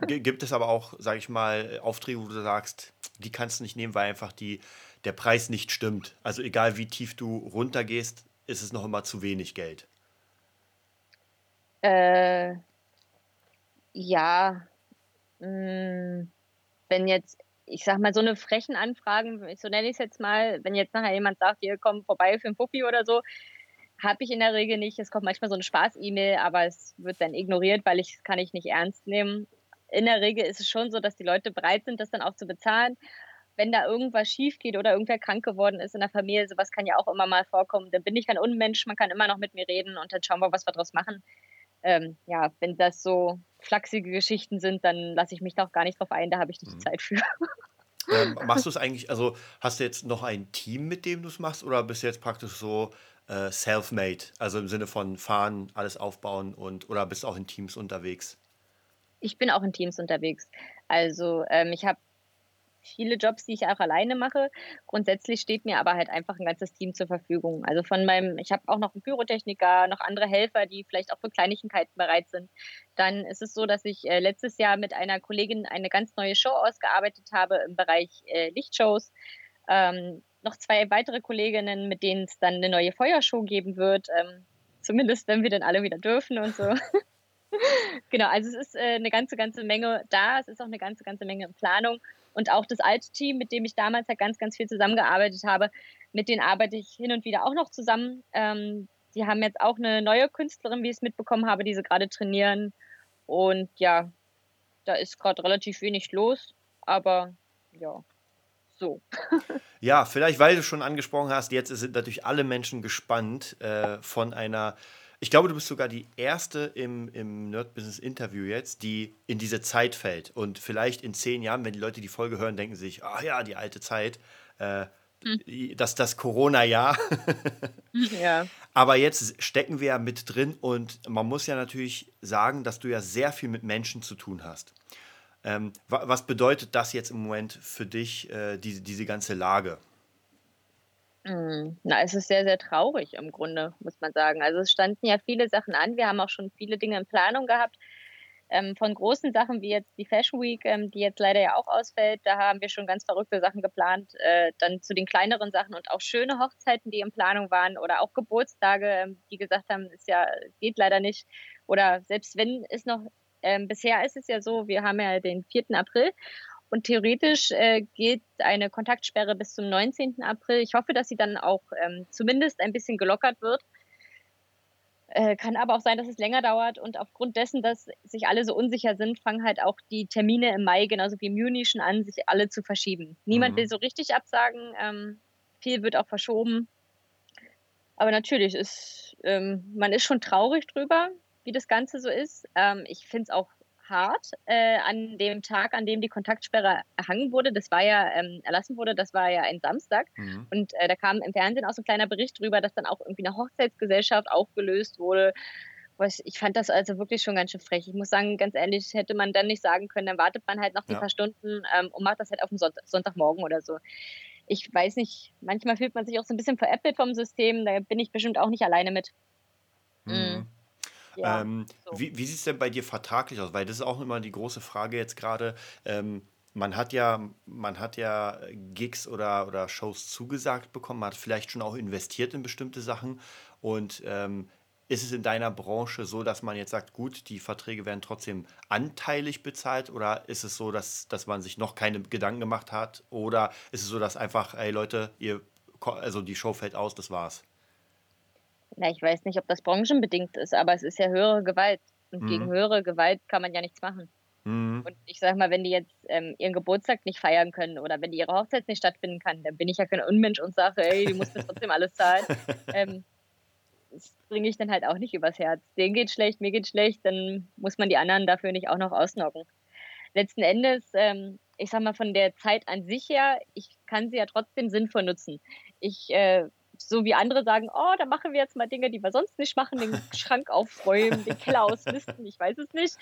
Gibt es aber auch, sage ich mal, Aufträge, wo du sagst, die kannst du nicht nehmen, weil einfach die, der Preis nicht stimmt. Also egal wie tief du runtergehst, ist es noch immer zu wenig Geld. Äh, ja, mh, hm, wenn jetzt, ich sag mal, so eine frechen Anfragen, so nenne ich es jetzt mal, wenn jetzt nachher jemand sagt, ihr kommt vorbei für ein Puffi oder so, habe ich in der Regel nicht. Es kommt manchmal so eine Spaß-E-Mail, aber es wird dann ignoriert, weil ich kann ich nicht ernst nehmen. In der Regel ist es schon so, dass die Leute bereit sind, das dann auch zu bezahlen. Wenn da irgendwas schief geht oder irgendwer krank geworden ist in der Familie, sowas kann ja auch immer mal vorkommen. Dann bin ich kein Unmensch, man kann immer noch mit mir reden und dann schauen wir, was wir daraus machen. Ähm, ja, wenn das so flachsige Geschichten sind, dann lasse ich mich da auch gar nicht drauf ein, da habe ich nicht mhm. Zeit für. Ähm, machst du es eigentlich, also hast du jetzt noch ein Team, mit dem du es machst, oder bist du jetzt praktisch so äh, self-made? Also im Sinne von fahren, alles aufbauen und oder bist auch in Teams unterwegs? Ich bin auch in Teams unterwegs. Also ähm, ich habe viele Jobs, die ich auch alleine mache. Grundsätzlich steht mir aber halt einfach ein ganzes Team zur Verfügung. Also von meinem, ich habe auch noch einen Pyrotechniker, noch andere Helfer, die vielleicht auch für Kleinigkeiten bereit sind. Dann ist es so, dass ich äh, letztes Jahr mit einer Kollegin eine ganz neue Show ausgearbeitet habe im Bereich äh, Lichtshows. Noch zwei weitere Kolleginnen, mit denen es dann eine neue Feuershow geben wird. Ähm, zumindest, wenn wir dann alle wieder dürfen und so. genau, also es ist äh, eine ganze, ganze Menge da. Es ist auch eine ganze, ganze Menge in Planung. Und auch das alte Team, mit dem ich damals halt ganz, ganz viel zusammengearbeitet habe, mit denen arbeite ich hin und wieder auch noch zusammen. Ähm, die haben jetzt auch eine neue Künstlerin, wie ich es mitbekommen habe, die sie gerade trainieren. Und ja, da ist gerade relativ wenig los, aber ja, so. ja, vielleicht, weil du schon angesprochen hast, jetzt sind natürlich alle Menschen gespannt äh, von einer. Ich glaube, du bist sogar die erste im, im Nerd-Business-Interview jetzt, die in diese Zeit fällt. Und vielleicht in zehn Jahren, wenn die Leute die Folge hören, denken sich, ach ja, die alte Zeit. Äh, hm. das, das Corona-Jahr. ja. Aber jetzt stecken wir ja mit drin und man muss ja natürlich sagen, dass du ja sehr viel mit Menschen zu tun hast. Ähm, was bedeutet das jetzt im Moment für dich, äh, diese, diese ganze Lage? Hm, na, es ist sehr, sehr traurig im Grunde, muss man sagen. Also es standen ja viele Sachen an. Wir haben auch schon viele Dinge in Planung gehabt. Ähm, von großen Sachen wie jetzt die Fashion Week, ähm, die jetzt leider ja auch ausfällt, da haben wir schon ganz verrückte Sachen geplant. Äh, dann zu den kleineren Sachen und auch schöne Hochzeiten, die in Planung waren oder auch Geburtstage, ähm, die gesagt haben, ist ja, geht leider nicht. Oder selbst wenn es noch ähm, bisher ist es ja so, wir haben ja den 4. April und theoretisch äh, gilt eine Kontaktsperre bis zum 19. April. Ich hoffe, dass sie dann auch ähm, zumindest ein bisschen gelockert wird. Äh, kann aber auch sein, dass es länger dauert und aufgrund dessen, dass sich alle so unsicher sind, fangen halt auch die Termine im Mai genauso wie im Juni schon an, sich alle zu verschieben. Niemand mhm. will so richtig absagen, ähm, viel wird auch verschoben. Aber natürlich ist ähm, man ist schon traurig drüber, wie das Ganze so ist. Ähm, ich finde es auch hart äh, an dem Tag, an dem die Kontaktsperre erhangen wurde. Das war ja ähm, erlassen wurde, das war ja ein Samstag. Mhm. Und äh, da kam im Fernsehen auch so ein kleiner Bericht drüber, dass dann auch irgendwie eine Hochzeitsgesellschaft aufgelöst wurde. Ich fand das also wirklich schon ganz schön frech. Ich muss sagen, ganz ehrlich, hätte man dann nicht sagen können, dann wartet man halt noch die ja. paar Stunden ähm, und macht das halt auf den Sonntag, Sonntagmorgen oder so. Ich weiß nicht, manchmal fühlt man sich auch so ein bisschen veräppelt vom System. Da bin ich bestimmt auch nicht alleine mit. Mhm. Ja, ähm, so. Wie, wie sieht es denn bei dir vertraglich aus? Weil das ist auch immer die große Frage jetzt gerade. Ähm, man hat ja, man hat ja Gigs oder, oder Shows zugesagt bekommen, man hat vielleicht schon auch investiert in bestimmte Sachen. Und ähm, ist es in deiner Branche so, dass man jetzt sagt, gut, die Verträge werden trotzdem anteilig bezahlt oder ist es so, dass, dass man sich noch keine Gedanken gemacht hat oder ist es so, dass einfach, ey Leute, ihr, also die Show fällt aus, das war's? Na, ich weiß nicht, ob das branchenbedingt ist, aber es ist ja höhere Gewalt. Und mhm. gegen höhere Gewalt kann man ja nichts machen. Mhm. Und ich sag mal, wenn die jetzt ähm, ihren Geburtstag nicht feiern können oder wenn die ihre Hochzeit nicht stattfinden kann, dann bin ich ja kein Unmensch und sage, ey, die musst trotzdem alles zahlen. ähm, das bringe ich dann halt auch nicht übers Herz. Denen geht schlecht, mir geht schlecht, dann muss man die anderen dafür nicht auch noch ausnocken. Letzten Endes, ähm, ich sag mal, von der Zeit an sich her, ich kann sie ja trotzdem sinnvoll nutzen. Ich äh, so wie andere sagen, oh, da machen wir jetzt mal Dinge, die wir sonst nicht machen, den Schrank aufräumen, den Keller ausmisten, ich weiß es nicht.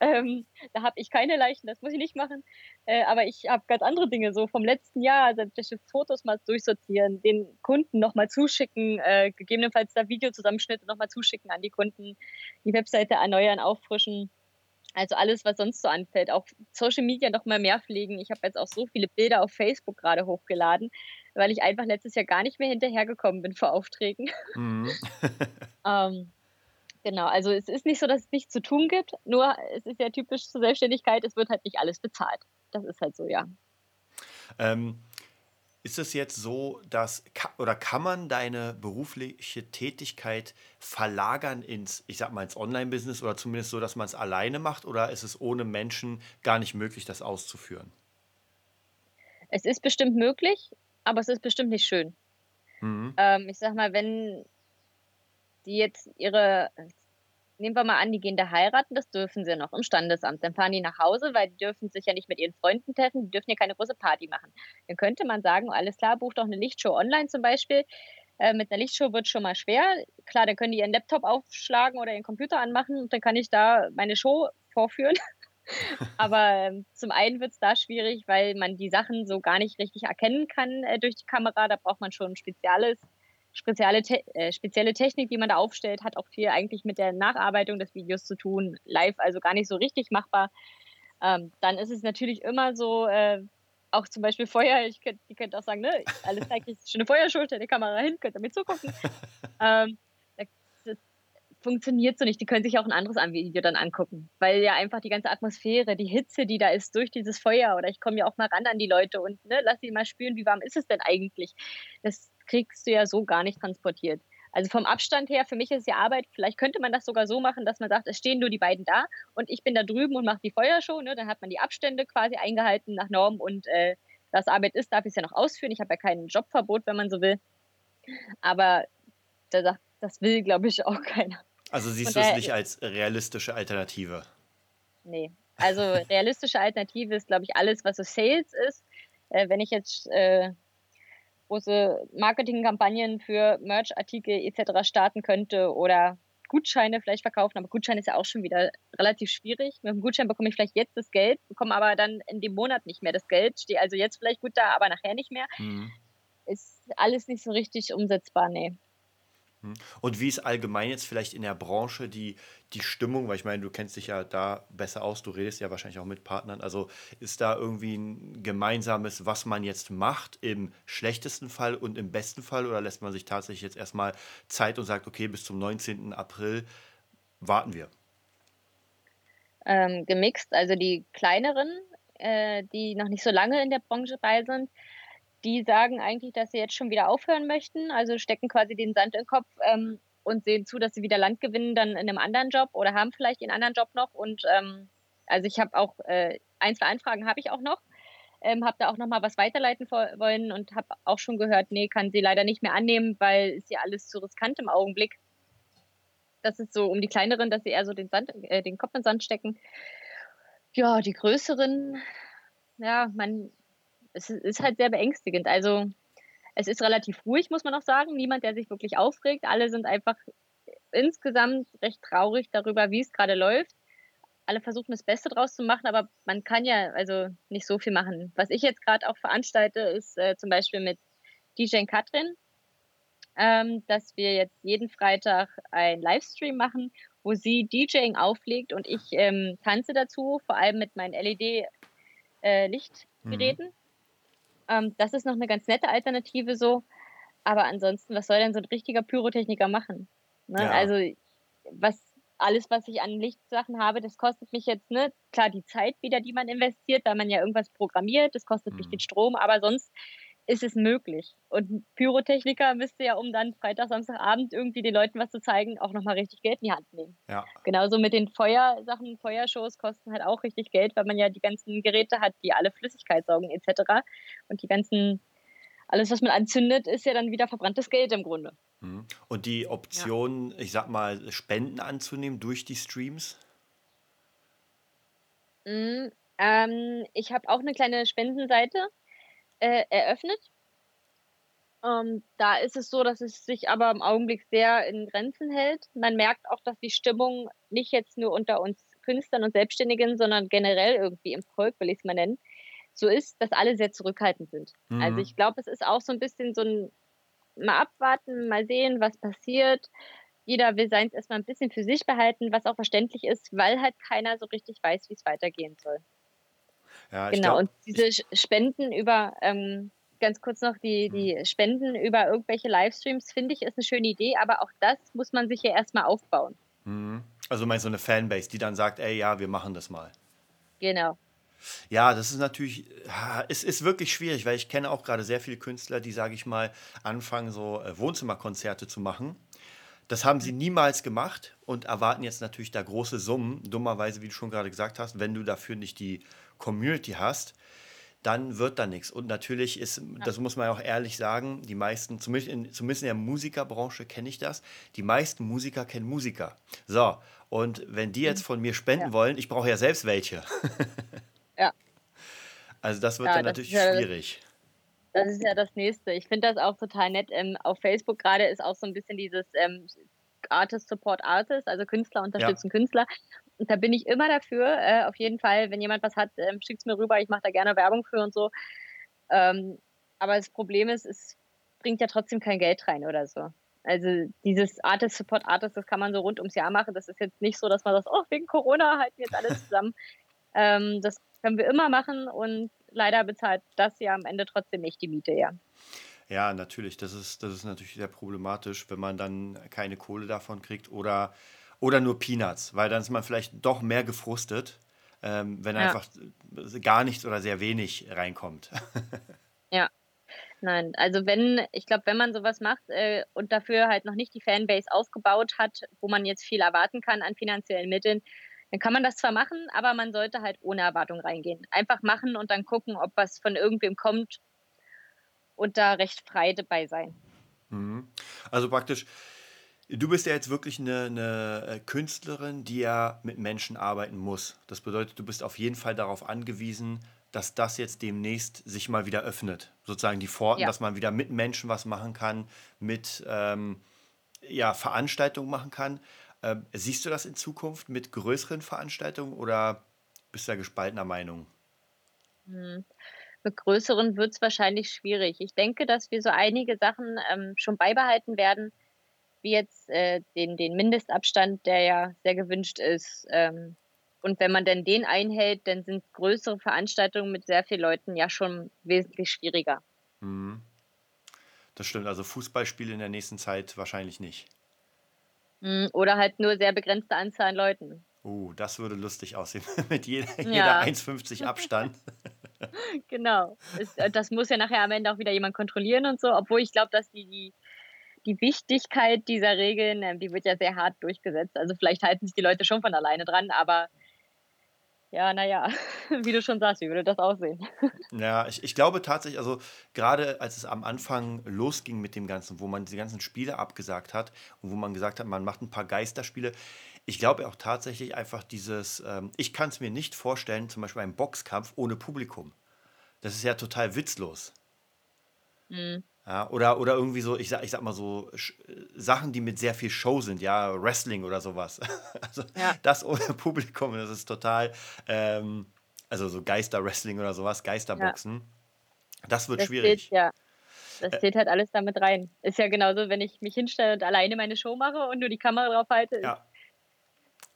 Ähm, da habe ich keine Leichen, das muss ich nicht machen. Äh, aber ich habe ganz andere Dinge, so vom letzten Jahr, sämtliche also Fotos mal durchsortieren, den Kunden nochmal zuschicken, äh, gegebenenfalls da Videozusammenschnitte nochmal zuschicken an die Kunden, die Webseite erneuern, auffrischen. Also alles, was sonst so anfällt. Auch Social Media noch mal mehr pflegen. Ich habe jetzt auch so viele Bilder auf Facebook gerade hochgeladen weil ich einfach letztes Jahr gar nicht mehr hinterhergekommen bin vor Aufträgen. Mhm. ähm, genau, also es ist nicht so, dass es nichts zu tun gibt, nur es ist ja typisch zur Selbstständigkeit, es wird halt nicht alles bezahlt. Das ist halt so, ja. Ähm, ist es jetzt so, dass oder kann man deine berufliche Tätigkeit verlagern ins, ich sag mal, ins Online-Business oder zumindest so, dass man es alleine macht oder ist es ohne Menschen gar nicht möglich, das auszuführen? Es ist bestimmt möglich aber es ist bestimmt nicht schön. Mhm. Ähm, ich sag mal, wenn die jetzt ihre, nehmen wir mal an, die gehen da heiraten, das dürfen sie noch im Standesamt. Dann fahren die nach Hause, weil die dürfen sich ja nicht mit ihren Freunden treffen, die dürfen ja keine große Party machen. Dann könnte man sagen, alles klar, buch doch eine Lichtshow online zum Beispiel. Äh, mit einer Lichtshow wird es schon mal schwer. Klar, dann können die ihren Laptop aufschlagen oder ihren Computer anmachen und dann kann ich da meine Show vorführen. Aber ähm, zum einen wird es da schwierig, weil man die Sachen so gar nicht richtig erkennen kann äh, durch die Kamera. Da braucht man schon spezielles, spezielle, te äh, spezielle Technik, die man da aufstellt, hat auch viel eigentlich mit der Nacharbeitung des Videos zu tun. Live also gar nicht so richtig machbar. Ähm, dann ist es natürlich immer so, äh, auch zum Beispiel Feuer, ich könnt, ihr könnt auch sagen, ne, alles zeigt ich schon eine Feuerschulter, die Kamera hin, könnt ihr mir zugucken. ähm, funktioniert so nicht. Die können sich auch ein anderes Video dann angucken, weil ja einfach die ganze Atmosphäre, die Hitze, die da ist durch dieses Feuer oder ich komme ja auch mal ran an die Leute und ne, lass sie mal spüren, wie warm ist es denn eigentlich. Das kriegst du ja so gar nicht transportiert. Also vom Abstand her, für mich ist ja Arbeit. Vielleicht könnte man das sogar so machen, dass man sagt, es stehen nur die beiden da und ich bin da drüben und mache die Feuershow. Ne? Dann hat man die Abstände quasi eingehalten nach Norm und äh, das Arbeit ist, darf ich es ja noch ausführen. Ich habe ja kein Jobverbot, wenn man so will. Aber da sagt, das will, glaube ich, auch keiner. Also siehst du es nicht als realistische Alternative? Nee. Also realistische Alternative ist, glaube ich, alles, was so Sales ist. Äh, wenn ich jetzt äh, große Marketingkampagnen für Merch-Artikel etc. starten könnte oder Gutscheine vielleicht verkaufen, aber Gutschein ist ja auch schon wieder relativ schwierig. Mit dem Gutschein bekomme ich vielleicht jetzt das Geld, bekomme aber dann in dem Monat nicht mehr das Geld, stehe also jetzt vielleicht gut da, aber nachher nicht mehr. Mhm. Ist alles nicht so richtig umsetzbar, nee. Hm. Und wie ist allgemein jetzt vielleicht in der Branche die, die Stimmung? Weil ich meine, du kennst dich ja da besser aus, du redest ja wahrscheinlich auch mit Partnern. Also ist da irgendwie ein gemeinsames, was man jetzt macht im schlechtesten Fall und im besten Fall? Oder lässt man sich tatsächlich jetzt erstmal Zeit und sagt, okay, bis zum 19. April warten wir? Ähm, gemixt, also die kleineren, äh, die noch nicht so lange in der Branche bei sind, die sagen eigentlich, dass sie jetzt schon wieder aufhören möchten, also stecken quasi den Sand im Kopf ähm, und sehen zu, dass sie wieder Land gewinnen, dann in einem anderen Job oder haben vielleicht einen anderen Job noch. Und ähm, also ich habe auch äh, ein, zwei Anfragen habe ich auch noch, ähm, habe da auch noch mal was weiterleiten wollen und habe auch schon gehört, nee, kann sie leider nicht mehr annehmen, weil ist ja alles zu riskant im Augenblick. Das ist so um die kleineren, dass sie eher so den, Sand, äh, den Kopf in den Sand stecken. Ja, die größeren, ja, man es ist halt sehr beängstigend. Also es ist relativ ruhig, muss man auch sagen. Niemand, der sich wirklich aufregt. Alle sind einfach insgesamt recht traurig darüber, wie es gerade läuft. Alle versuchen das Beste draus zu machen, aber man kann ja also nicht so viel machen. Was ich jetzt gerade auch veranstalte, ist äh, zum Beispiel mit DJ Katrin, ähm, dass wir jetzt jeden Freitag einen Livestream machen, wo sie DJing auflegt und ich ähm, tanze dazu, vor allem mit meinen LED-Lichtgeräten. Äh, mhm. Ähm, das ist noch eine ganz nette Alternative so. Aber ansonsten, was soll denn so ein richtiger Pyrotechniker machen? Ne? Ja. Also was alles, was ich an Lichtsachen habe, das kostet mich jetzt, ne, klar, die Zeit wieder, die man investiert, weil man ja irgendwas programmiert, das kostet mhm. mich den Strom, aber sonst ist es möglich. Und Pyrotechniker müsste ja, um dann Freitag, Samstagabend irgendwie den Leuten was zu zeigen, auch nochmal richtig Geld in die Hand nehmen. Ja. Genauso mit den Feuersachen, Feuershows kosten halt auch richtig Geld, weil man ja die ganzen Geräte hat, die alle Flüssigkeit saugen etc. Und die ganzen, alles, was man anzündet, ist ja dann wieder verbranntes Geld im Grunde. Mhm. Und die Option, ja. ich sag mal, Spenden anzunehmen durch die Streams? Mhm, ähm, ich habe auch eine kleine Spendenseite äh, eröffnet. Ähm, da ist es so, dass es sich aber im Augenblick sehr in Grenzen hält. Man merkt auch, dass die Stimmung nicht jetzt nur unter uns Künstlern und Selbstständigen, sondern generell irgendwie im Volk, will ich es mal nennen, so ist, dass alle sehr zurückhaltend sind. Also mhm. Also ich glaube, es ist auch so ein bisschen so ein mal abwarten, mal sehen, was passiert. Jeder will seins erstmal ein bisschen für sich behalten, was auch verständlich ist, weil halt keiner so richtig weiß, wie es weitergehen soll. Ja, genau, glaub, und diese Spenden über, ähm, ganz kurz noch, die, mhm. die Spenden über irgendwelche Livestreams, finde ich, ist eine schöne Idee, aber auch das muss man sich ja erstmal aufbauen. Mhm. Also meinst du eine Fanbase, die dann sagt, ey, ja, wir machen das mal. Genau. Ja, das ist natürlich, es ist wirklich schwierig, weil ich kenne auch gerade sehr viele Künstler, die, sage ich mal, anfangen, so äh, Wohnzimmerkonzerte zu machen. Das haben sie niemals gemacht und erwarten jetzt natürlich da große Summen. Dummerweise, wie du schon gerade gesagt hast, wenn du dafür nicht die Community hast, dann wird da nichts. Und natürlich ist, das muss man auch ehrlich sagen, die meisten, zumindest in, zumindest in der Musikerbranche kenne ich das, die meisten Musiker kennen Musiker. So, und wenn die jetzt mhm. von mir spenden ja. wollen, ich brauche ja selbst welche. ja. Also das wird ja, dann das natürlich schwierig. Das ist ja das Nächste. Ich finde das auch total nett. Ähm, auf Facebook gerade ist auch so ein bisschen dieses ähm, Artist Support Artist, also Künstler unterstützen ja. Künstler. Und da bin ich immer dafür. Äh, auf jeden Fall, wenn jemand was hat, ähm, schickt es mir rüber. Ich mache da gerne Werbung für und so. Ähm, aber das Problem ist, es bringt ja trotzdem kein Geld rein oder so. Also dieses Artist Support Artist, das kann man so rund ums Jahr machen. Das ist jetzt nicht so, dass man sagt, oh, wegen Corona halten wir jetzt alles zusammen. ähm, das können wir immer machen und leider bezahlt das ja am Ende trotzdem nicht die Miete, ja. Ja, natürlich. Das ist, das ist natürlich sehr problematisch, wenn man dann keine Kohle davon kriegt oder oder nur Peanuts, weil dann ist man vielleicht doch mehr gefrustet, ähm, wenn ja. einfach gar nichts oder sehr wenig reinkommt. ja. Nein, also wenn, ich glaube, wenn man sowas macht äh, und dafür halt noch nicht die Fanbase aufgebaut hat, wo man jetzt viel erwarten kann an finanziellen Mitteln, dann kann man das zwar machen, aber man sollte halt ohne Erwartung reingehen. Einfach machen und dann gucken, ob was von irgendwem kommt und da recht frei dabei sein. Mhm. Also praktisch, Du bist ja jetzt wirklich eine, eine äh, Künstlerin, die ja mit Menschen arbeiten muss. Das bedeutet, du bist auf jeden Fall darauf angewiesen, dass das jetzt demnächst sich mal wieder öffnet. Sozusagen die Pforten, ja. dass man wieder mit Menschen was machen kann, mit ähm, ja, Veranstaltungen machen kann. Ähm, siehst du das in Zukunft mit größeren Veranstaltungen oder bist du da gespaltener Meinung? Hm. Mit größeren wird es wahrscheinlich schwierig. Ich denke, dass wir so einige Sachen ähm, schon beibehalten werden wie jetzt äh, den, den Mindestabstand, der ja sehr gewünscht ist. Ähm, und wenn man denn den einhält, dann sind größere Veranstaltungen mit sehr vielen Leuten ja schon wesentlich schwieriger. Mhm. Das stimmt. Also Fußballspiele in der nächsten Zeit wahrscheinlich nicht. Mhm, oder halt nur sehr begrenzte Anzahl an Leuten. Uh, das würde lustig aussehen mit jeder, ja. jeder 1,50 Abstand. genau. Das, äh, das, muss ja nachher am Ende auch wieder jemand kontrollieren und so, obwohl ich glaube, dass die, die die Wichtigkeit dieser Regeln, ähm, die wird ja sehr hart durchgesetzt. Also vielleicht halten sich die Leute schon von alleine dran, aber ja, naja, wie du schon sagst, wie würde das aussehen? Ja, ich, ich glaube tatsächlich, also gerade als es am Anfang losging mit dem Ganzen, wo man die ganzen Spiele abgesagt hat und wo man gesagt hat, man macht ein paar Geisterspiele, ich glaube auch tatsächlich einfach dieses, ähm, ich kann es mir nicht vorstellen, zum Beispiel einen Boxkampf ohne Publikum. Das ist ja total witzlos. Mhm. Ja, oder, oder irgendwie so, ich sag, ich sag mal so, Sachen, die mit sehr viel Show sind, ja, Wrestling oder sowas. Also ja. das ohne Publikum, das ist total, ähm, also so Geister-Wrestling oder sowas, Geisterboxen. Ja. Das wird das schwierig. Zählt, ja. Das äh, zählt halt alles damit rein. Ist ja genauso, wenn ich mich hinstelle und alleine meine Show mache und nur die Kamera drauf halte. Ja,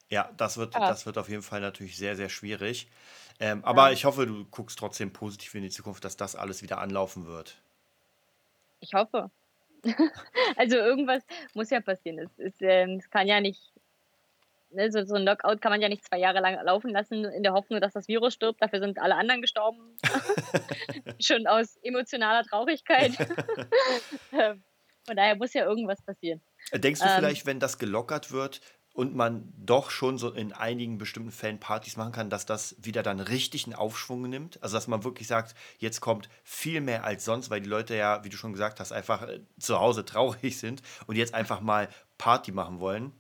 ja das, wird, ja. das wird auf jeden Fall natürlich sehr, sehr schwierig. Ähm, aber ich hoffe, du guckst trotzdem positiv in die Zukunft, dass das alles wieder anlaufen wird. Ich hoffe. also irgendwas muss ja passieren. Es, es, ähm, es kann ja nicht ne, so, so ein Knockout kann man ja nicht zwei Jahre lang laufen lassen, in der Hoffnung, dass das Virus stirbt. Dafür sind alle anderen gestorben. Schon aus emotionaler Traurigkeit. Ähm, von daher muss ja irgendwas passieren. Denkst du ähm, vielleicht, wenn das gelockert wird, und man doch schon so in einigen bestimmten Fällen Partys machen kann, dass das wieder dann richtig einen Aufschwung nimmt. Also dass man wirklich sagt, jetzt kommt viel mehr als sonst, weil die Leute ja, wie du schon gesagt hast, einfach äh, zu Hause traurig sind und jetzt einfach mal Party machen wollen.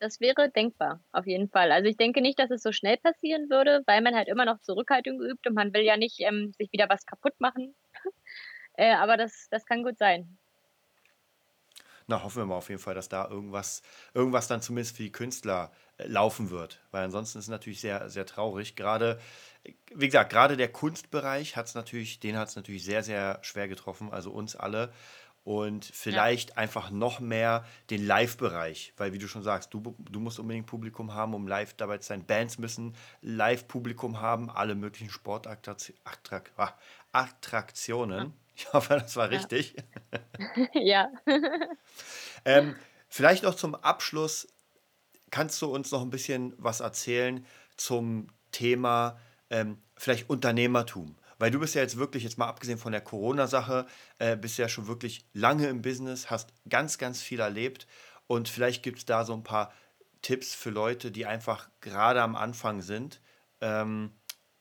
Das wäre denkbar, auf jeden Fall. Also ich denke nicht, dass es so schnell passieren würde, weil man halt immer noch Zurückhaltung übt und man will ja nicht ähm, sich wieder was kaputt machen. äh, aber das, das kann gut sein na, hoffen wir mal auf jeden Fall, dass da irgendwas, irgendwas dann zumindest für die Künstler äh, laufen wird. Weil ansonsten ist es natürlich sehr, sehr traurig. Gerade, wie gesagt, gerade der Kunstbereich hat es natürlich, den hat es natürlich sehr, sehr schwer getroffen, also uns alle. Und vielleicht ja. einfach noch mehr den Live-Bereich, weil wie du schon sagst, du, du musst unbedingt Publikum haben, um live dabei zu sein. Bands müssen Live-Publikum haben, alle möglichen Sportattraktionen. Ja. Ich hoffe, das war richtig. Ja. ähm, vielleicht noch zum Abschluss, kannst du uns noch ein bisschen was erzählen zum Thema ähm, vielleicht Unternehmertum? Weil du bist ja jetzt wirklich, jetzt mal abgesehen von der Corona-Sache, äh, bist ja schon wirklich lange im Business, hast ganz, ganz viel erlebt und vielleicht gibt es da so ein paar Tipps für Leute, die einfach gerade am Anfang sind ähm,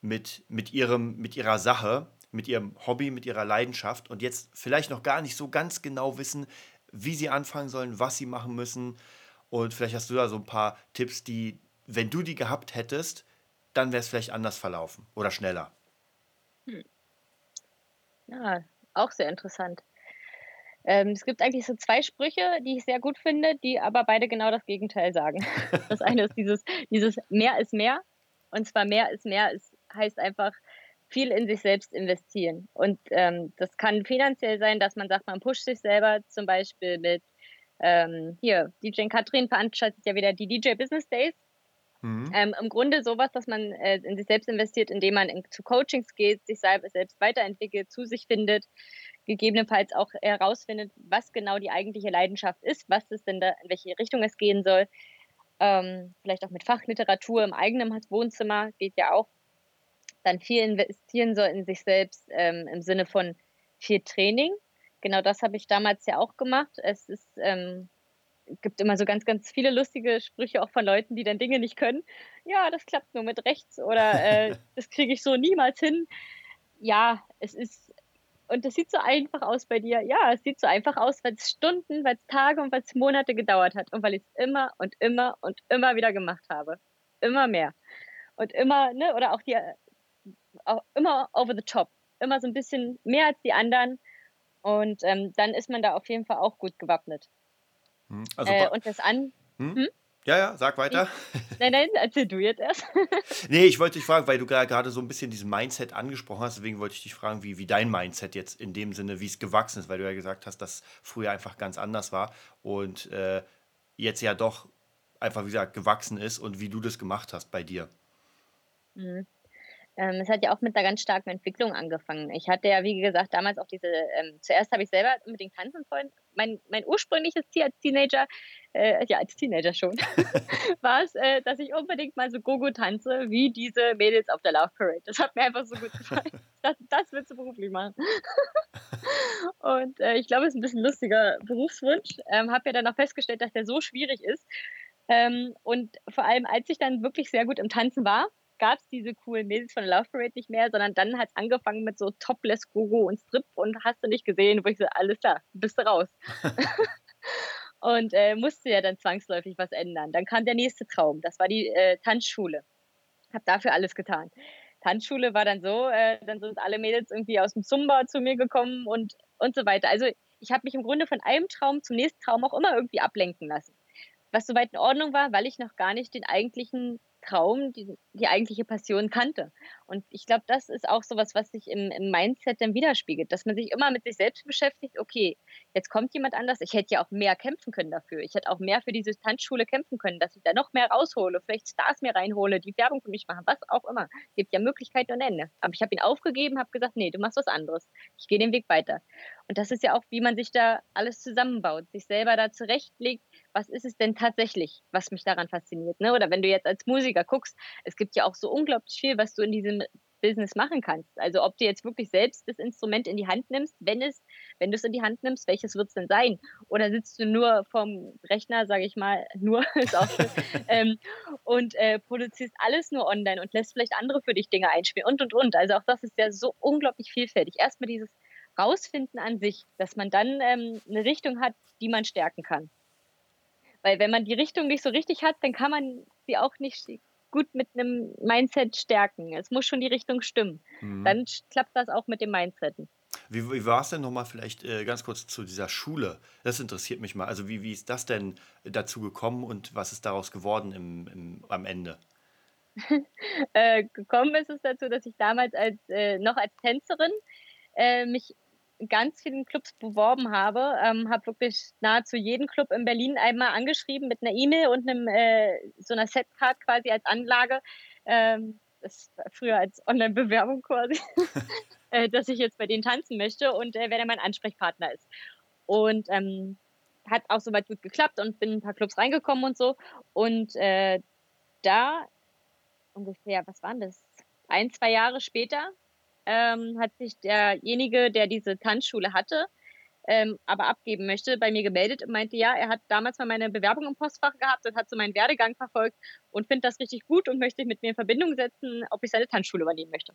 mit, mit, ihrem, mit ihrer Sache mit ihrem Hobby, mit ihrer Leidenschaft und jetzt vielleicht noch gar nicht so ganz genau wissen, wie sie anfangen sollen, was sie machen müssen. Und vielleicht hast du da so ein paar Tipps, die, wenn du die gehabt hättest, dann wäre es vielleicht anders verlaufen oder schneller. Hm. Ja, auch sehr interessant. Ähm, es gibt eigentlich so zwei Sprüche, die ich sehr gut finde, die aber beide genau das Gegenteil sagen. Das eine ist dieses, dieses mehr ist mehr. Und zwar mehr ist mehr ist, heißt einfach, viel in sich selbst investieren. Und ähm, das kann finanziell sein, dass man sagt, man pusht sich selber zum Beispiel mit, ähm, hier, DJ Katrin veranstaltet ja wieder die DJ Business Days. Mhm. Ähm, Im Grunde sowas, dass man äh, in sich selbst investiert, indem man in, zu Coachings geht, sich selbst weiterentwickelt, zu sich findet, gegebenenfalls auch herausfindet, was genau die eigentliche Leidenschaft ist, was es denn da, in welche Richtung es gehen soll. Ähm, vielleicht auch mit Fachliteratur im eigenen Wohnzimmer geht ja auch dann viel investieren soll in sich selbst ähm, im Sinne von viel Training. Genau das habe ich damals ja auch gemacht. Es ist, ähm, gibt immer so ganz, ganz viele lustige Sprüche auch von Leuten, die dann Dinge nicht können. Ja, das klappt nur mit rechts oder äh, das kriege ich so niemals hin. Ja, es ist, und das sieht so einfach aus bei dir. Ja, es sieht so einfach aus, weil es Stunden, weil es Tage und weil es Monate gedauert hat und weil ich es immer und immer und immer wieder gemacht habe. Immer mehr. Und immer, ne, oder auch die auch immer over the top, immer so ein bisschen mehr als die anderen. Und ähm, dann ist man da auf jeden Fall auch gut gewappnet. Hm, also, äh, und das an. Hm? Hm? Ja, ja, sag weiter. Nein, nein, erzähl du jetzt erst. nee, ich wollte dich fragen, weil du gerade so ein bisschen diesen Mindset angesprochen hast, deswegen wollte ich dich fragen, wie, wie dein Mindset jetzt in dem Sinne, wie es gewachsen ist, weil du ja gesagt hast, dass früher einfach ganz anders war und äh, jetzt ja doch einfach, wie gesagt, gewachsen ist und wie du das gemacht hast bei dir. Mhm. Ähm, es hat ja auch mit einer ganz starken Entwicklung angefangen. Ich hatte ja, wie gesagt, damals auch diese, ähm, zuerst habe ich selber unbedingt tanzen wollen. Mein, mein ursprüngliches Ziel als Teenager, äh, ja, als Teenager schon, war es, äh, dass ich unbedingt mal so Gogo tanze, wie diese Mädels auf der Love Parade. Das hat mir einfach so gut gefallen. Das, das willst du beruflich machen. Und äh, ich glaube, es ist ein bisschen lustiger Berufswunsch. Ähm, habe ja dann auch festgestellt, dass der so schwierig ist. Ähm, und vor allem, als ich dann wirklich sehr gut im Tanzen war, gab es diese coolen Mädels von der Love Parade nicht mehr, sondern dann hat es angefangen mit so Topless Gogo und Strip und hast du nicht gesehen, wo ich so, alles klar, bist du raus. und äh, musste ja dann zwangsläufig was ändern. Dann kam der nächste Traum, das war die äh, Tanzschule. Hab dafür alles getan. Tanzschule war dann so, äh, dann sind alle Mädels irgendwie aus dem Zumba zu mir gekommen und, und so weiter. Also ich habe mich im Grunde von einem Traum zum nächsten Traum auch immer irgendwie ablenken lassen. Was soweit in Ordnung war, weil ich noch gar nicht den eigentlichen Traum, die, die eigentliche Passion kannte. Und ich glaube, das ist auch sowas, was sich im, im Mindset dann widerspiegelt, dass man sich immer mit sich selbst beschäftigt, okay, jetzt kommt jemand anders, ich hätte ja auch mehr kämpfen können dafür. Ich hätte auch mehr für diese Tanzschule kämpfen können, dass ich da noch mehr raushole, vielleicht Stars mehr reinhole, die Werbung für mich machen, was auch immer. Es gibt ja Möglichkeiten und Ende. Aber ich habe ihn aufgegeben, habe gesagt, nee, du machst was anderes. Ich gehe den Weg weiter. Und das ist ja auch, wie man sich da alles zusammenbaut, sich selber da zurechtlegt, was ist es denn tatsächlich, was mich daran fasziniert. Ne? Oder wenn du jetzt als Musiker guckst, es gibt ja auch so unglaublich viel, was du in diesem Business machen kannst. Also ob du jetzt wirklich selbst das Instrument in die Hand nimmst, wenn es, wenn du es in die Hand nimmst, welches wird es denn sein? Oder sitzt du nur vom Rechner, sage ich mal, nur ist auch schön, ähm, und äh, produzierst alles nur online und lässt vielleicht andere für dich Dinge einspielen und und und. Also auch das ist ja so unglaublich vielfältig. Erstmal dieses Rausfinden an sich, dass man dann ähm, eine Richtung hat, die man stärken kann. Weil wenn man die Richtung nicht so richtig hat, dann kann man sie auch nicht gut mit einem Mindset stärken. Es muss schon die Richtung stimmen. Mhm. Dann klappt das auch mit dem Mindset. Wie, wie war es denn nochmal vielleicht äh, ganz kurz zu dieser Schule? Das interessiert mich mal. Also wie, wie ist das denn dazu gekommen und was ist daraus geworden im, im am Ende? äh, gekommen ist es dazu, dass ich damals als äh, noch als Tänzerin äh, mich ganz vielen Clubs beworben habe, ähm, habe wirklich nahezu jeden Club in Berlin einmal angeschrieben mit einer E-Mail und einem äh, so einer Setcard quasi als Anlage. Ähm, das war früher als Online-Bewerbung quasi, äh, dass ich jetzt bei denen tanzen möchte und äh, wer da mein Ansprechpartner ist. Und ähm, hat auch soweit gut geklappt und bin in ein paar Clubs reingekommen und so. Und äh, da ungefähr, was waren das? Ein, zwei Jahre später ähm, hat sich derjenige, der diese Tanzschule hatte, ähm, aber abgeben möchte, bei mir gemeldet und meinte, ja, er hat damals mal meine Bewerbung im Postfach gehabt und hat so meinen Werdegang verfolgt und findet das richtig gut und möchte sich mit mir in Verbindung setzen, ob ich seine Tanzschule übernehmen möchte.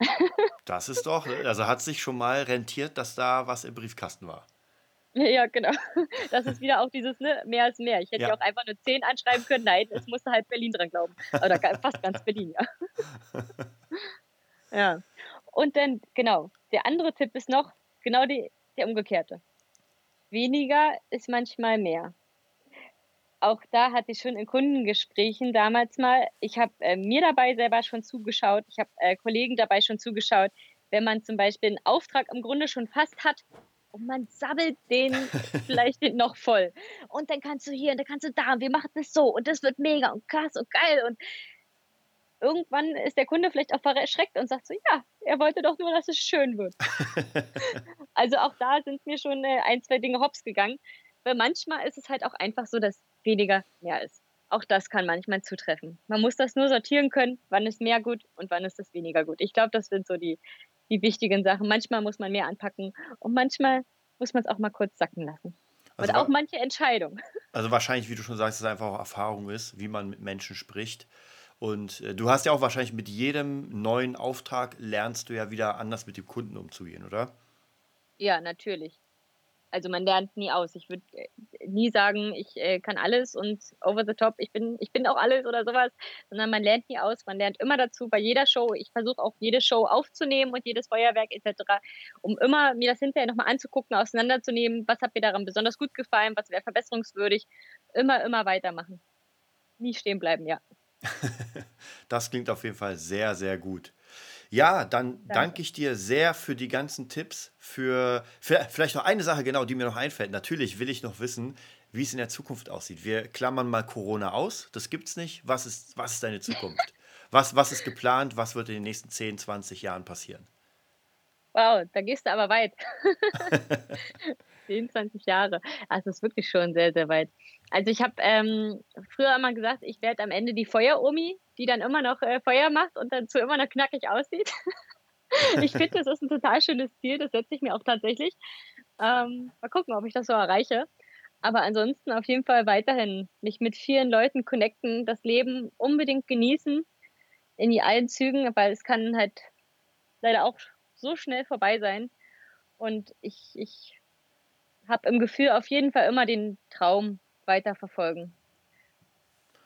das ist doch, also hat sich schon mal rentiert, dass da was im Briefkasten war. Ja, genau. Das ist wieder auch dieses ne, mehr als mehr. Ich hätte ja auch einfach nur 10 anschreiben können. Nein, es musste halt Berlin dran glauben. Oder fast ganz Berlin, ja. Ja. Und dann, genau, der andere Tipp ist noch genau die, der umgekehrte. Weniger ist manchmal mehr. Auch da hatte ich schon in Kundengesprächen damals mal, ich habe äh, mir dabei selber schon zugeschaut, ich habe äh, Kollegen dabei schon zugeschaut, wenn man zum Beispiel einen Auftrag im Grunde schon fast hat und man sabbelt den vielleicht noch voll. Und dann kannst du hier und dann kannst du da und wir machen das so und das wird mega und krass und geil und irgendwann ist der Kunde vielleicht auch erschreckt und sagt so, ja, er wollte doch nur, dass es schön wird. also auch da sind mir schon äh, ein, zwei Dinge hops gegangen. Weil manchmal ist es halt auch einfach so, dass weniger mehr ist. Auch das kann manchmal zutreffen. Man muss das nur sortieren können, wann ist mehr gut und wann ist das weniger gut. Ich glaube, das sind so die, die wichtigen Sachen. Manchmal muss man mehr anpacken und manchmal muss man es auch mal kurz sacken lassen. Also und auch manche Entscheidungen. Also wahrscheinlich, wie du schon sagst, dass es einfach auch Erfahrung ist, wie man mit Menschen spricht. Und äh, du hast ja auch wahrscheinlich mit jedem neuen Auftrag lernst du ja wieder anders mit dem Kunden umzugehen, oder? Ja, natürlich. Also man lernt nie aus. Ich würde äh, nie sagen, ich äh, kann alles und over the top, ich bin, ich bin auch alles oder sowas, sondern man lernt nie aus. Man lernt immer dazu bei jeder Show. Ich versuche auch jede Show aufzunehmen und jedes Feuerwerk etc., um immer mir das hinterher nochmal anzugucken, auseinanderzunehmen, was hat mir daran besonders gut gefallen, was wäre verbesserungswürdig. Immer, immer weitermachen. Nie stehen bleiben, ja. das klingt auf jeden Fall sehr, sehr gut. Ja, dann danke. danke ich dir sehr für die ganzen Tipps. Für, für, vielleicht noch eine Sache, genau, die mir noch einfällt. Natürlich will ich noch wissen, wie es in der Zukunft aussieht. Wir klammern mal Corona aus. Das gibt es nicht. Was ist, was ist deine Zukunft? was, was ist geplant? Was wird in den nächsten 10, 20 Jahren passieren? Wow, da gehst du aber weit. 10, 20 Jahre. Das ist wirklich schon sehr, sehr weit. Also ich habe ähm, früher immer gesagt, ich werde am Ende die Feueromi, die dann immer noch äh, Feuer macht und dazu immer noch knackig aussieht. ich finde, das ist ein total schönes Ziel, das setze ich mir auch tatsächlich. Ähm, mal gucken, ob ich das so erreiche. Aber ansonsten auf jeden Fall weiterhin mich mit vielen Leuten connecten, das Leben unbedingt genießen in allen Zügen, weil es kann halt leider auch so schnell vorbei sein. Und ich, ich habe im Gefühl auf jeden Fall immer den Traum weiterverfolgen.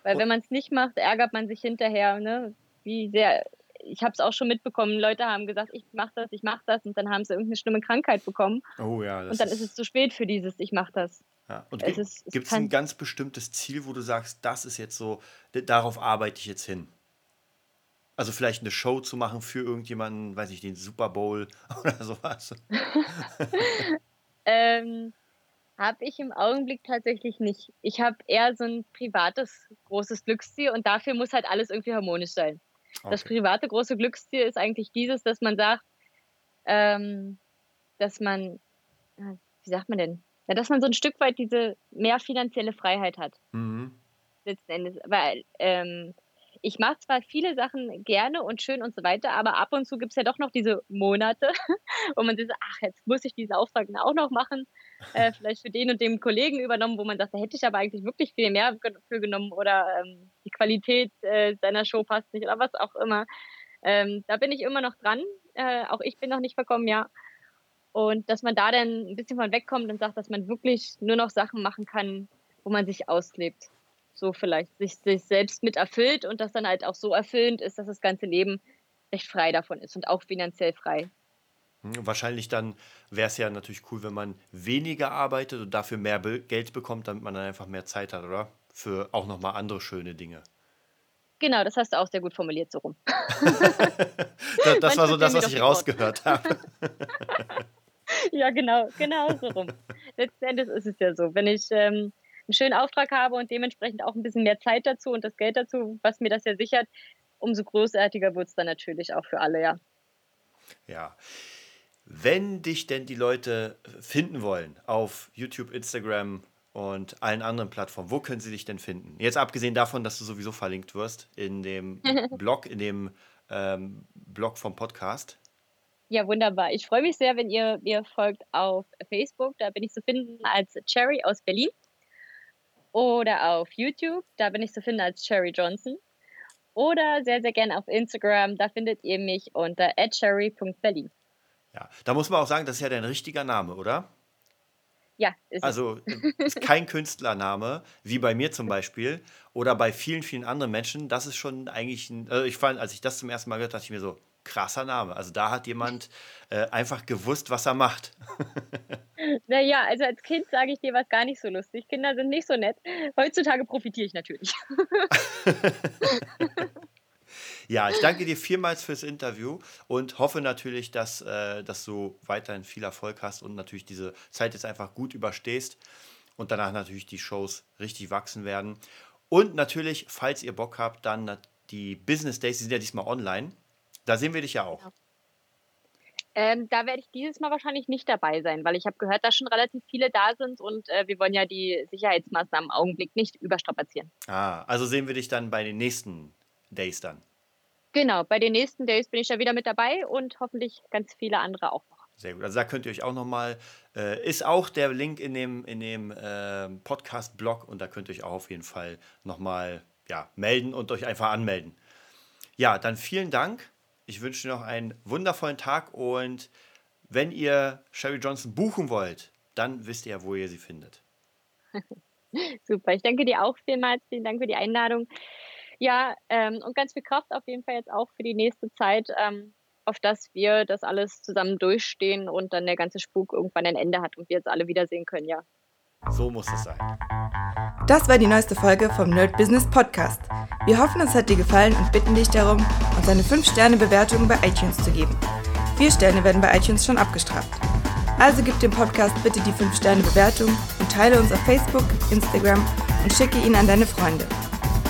Weil wenn man es nicht macht, ärgert man sich hinterher, ne? Wie sehr. Ich habe es auch schon mitbekommen. Leute haben gesagt, ich mache das, ich mache das, und dann haben sie irgendeine schlimme Krankheit bekommen. Oh ja. und dann ist, ist es zu spät für dieses, ich mache das. Ja. Und gibt es ein ganz bestimmtes Ziel, wo du sagst, das ist jetzt so, darauf arbeite ich jetzt hin? Also vielleicht eine Show zu machen für irgendjemanden, weiß ich, den Super Bowl oder sowas. ähm, habe ich im Augenblick tatsächlich nicht. Ich habe eher so ein privates großes Glücksziel und dafür muss halt alles irgendwie harmonisch sein. Okay. Das private große Glücksziel ist eigentlich dieses, dass man sagt, ähm, dass man, wie sagt man denn, ja, dass man so ein Stück weit diese mehr finanzielle Freiheit hat. Mhm. Letzten Endes. Weil ähm, ich mache zwar viele Sachen gerne und schön und so weiter, aber ab und zu gibt es ja doch noch diese Monate, wo man sich so, ach, jetzt muss ich diesen Auftrag auch noch machen, äh, vielleicht für den und dem Kollegen übernommen, wo man sagt, da hätte ich aber eigentlich wirklich viel mehr für genommen oder ähm, die Qualität äh, seiner Show passt nicht oder was auch immer. Ähm, da bin ich immer noch dran. Äh, auch ich bin noch nicht verkommen, ja. Und dass man da dann ein bisschen von wegkommt und sagt, dass man wirklich nur noch Sachen machen kann, wo man sich auslebt so vielleicht sich, sich selbst mit erfüllt und das dann halt auch so erfüllend ist, dass das ganze Leben recht frei davon ist und auch finanziell frei. Wahrscheinlich dann wäre es ja natürlich cool, wenn man weniger arbeitet und dafür mehr Be Geld bekommt, damit man dann einfach mehr Zeit hat, oder? Für auch nochmal andere schöne Dinge. Genau, das hast du auch sehr gut formuliert, so rum. das, das war so das, was ich rausgehört habe. ja, genau, genau so rum. Letzten Endes ist es ja so. Wenn ich ähm, einen schönen Auftrag habe und dementsprechend auch ein bisschen mehr Zeit dazu und das Geld dazu, was mir das ja sichert, umso großartiger wird es dann natürlich auch für alle, ja. Ja. Wenn dich denn die Leute finden wollen auf YouTube, Instagram und allen anderen Plattformen, wo können sie dich denn finden? Jetzt abgesehen davon, dass du sowieso verlinkt wirst in dem Blog, in dem ähm, Blog vom Podcast. Ja, wunderbar. Ich freue mich sehr, wenn ihr mir folgt auf Facebook. Da bin ich zu finden als Cherry aus Berlin oder auf YouTube, da bin ich zu finden als Cherry Johnson. Oder sehr, sehr gerne auf Instagram, da findet ihr mich unter cherry.berlin. Ja, da muss man auch sagen, das ist ja dein richtiger Name, oder? Ja, ist Also ist kein Künstlername, wie bei mir zum Beispiel oder bei vielen, vielen anderen Menschen. Das ist schon eigentlich ein, also ich fand, als ich das zum ersten Mal gehört, dachte ich mir so, krasser Name. Also da hat jemand äh, einfach gewusst, was er macht. naja, also als Kind sage ich dir was gar nicht so lustig. Kinder sind nicht so nett. Heutzutage profitiere ich natürlich. ja, ich danke dir vielmals fürs Interview und hoffe natürlich, dass, äh, dass du weiterhin viel Erfolg hast und natürlich diese Zeit jetzt einfach gut überstehst und danach natürlich die Shows richtig wachsen werden. Und natürlich, falls ihr Bock habt, dann die Business Days, die sind ja diesmal online. Da sehen wir dich ja auch. Ähm, da werde ich dieses Mal wahrscheinlich nicht dabei sein, weil ich habe gehört, dass schon relativ viele da sind und äh, wir wollen ja die Sicherheitsmaßnahmen im Augenblick nicht überstrapazieren. Ah, also sehen wir dich dann bei den nächsten Days dann. Genau, bei den nächsten Days bin ich ja wieder mit dabei und hoffentlich ganz viele andere auch noch. Sehr gut. Also da könnt ihr euch auch nochmal, äh, ist auch der Link in dem, in dem äh, Podcast-Blog und da könnt ihr euch auch auf jeden Fall nochmal ja, melden und euch einfach anmelden. Ja, dann vielen Dank ich wünsche dir noch einen wundervollen Tag und wenn ihr Sherry Johnson buchen wollt, dann wisst ihr, wo ihr sie findet. Super, ich danke dir auch vielmals. Vielen Dank für die Einladung. Ja, ähm, und ganz viel Kraft auf jeden Fall jetzt auch für die nächste Zeit, ähm, auf dass wir das alles zusammen durchstehen und dann der ganze Spuk irgendwann ein Ende hat und wir jetzt alle wiedersehen können, ja. So muss es sein. Das war die neueste Folge vom Nerd Business Podcast. Wir hoffen, es hat dir gefallen und bitten dich darum, uns eine 5-Sterne-Bewertung bei iTunes zu geben. Vier Sterne werden bei iTunes schon abgestraft. Also gib dem Podcast bitte die 5-Sterne-Bewertung und teile uns auf Facebook, Instagram und schicke ihn an deine Freunde.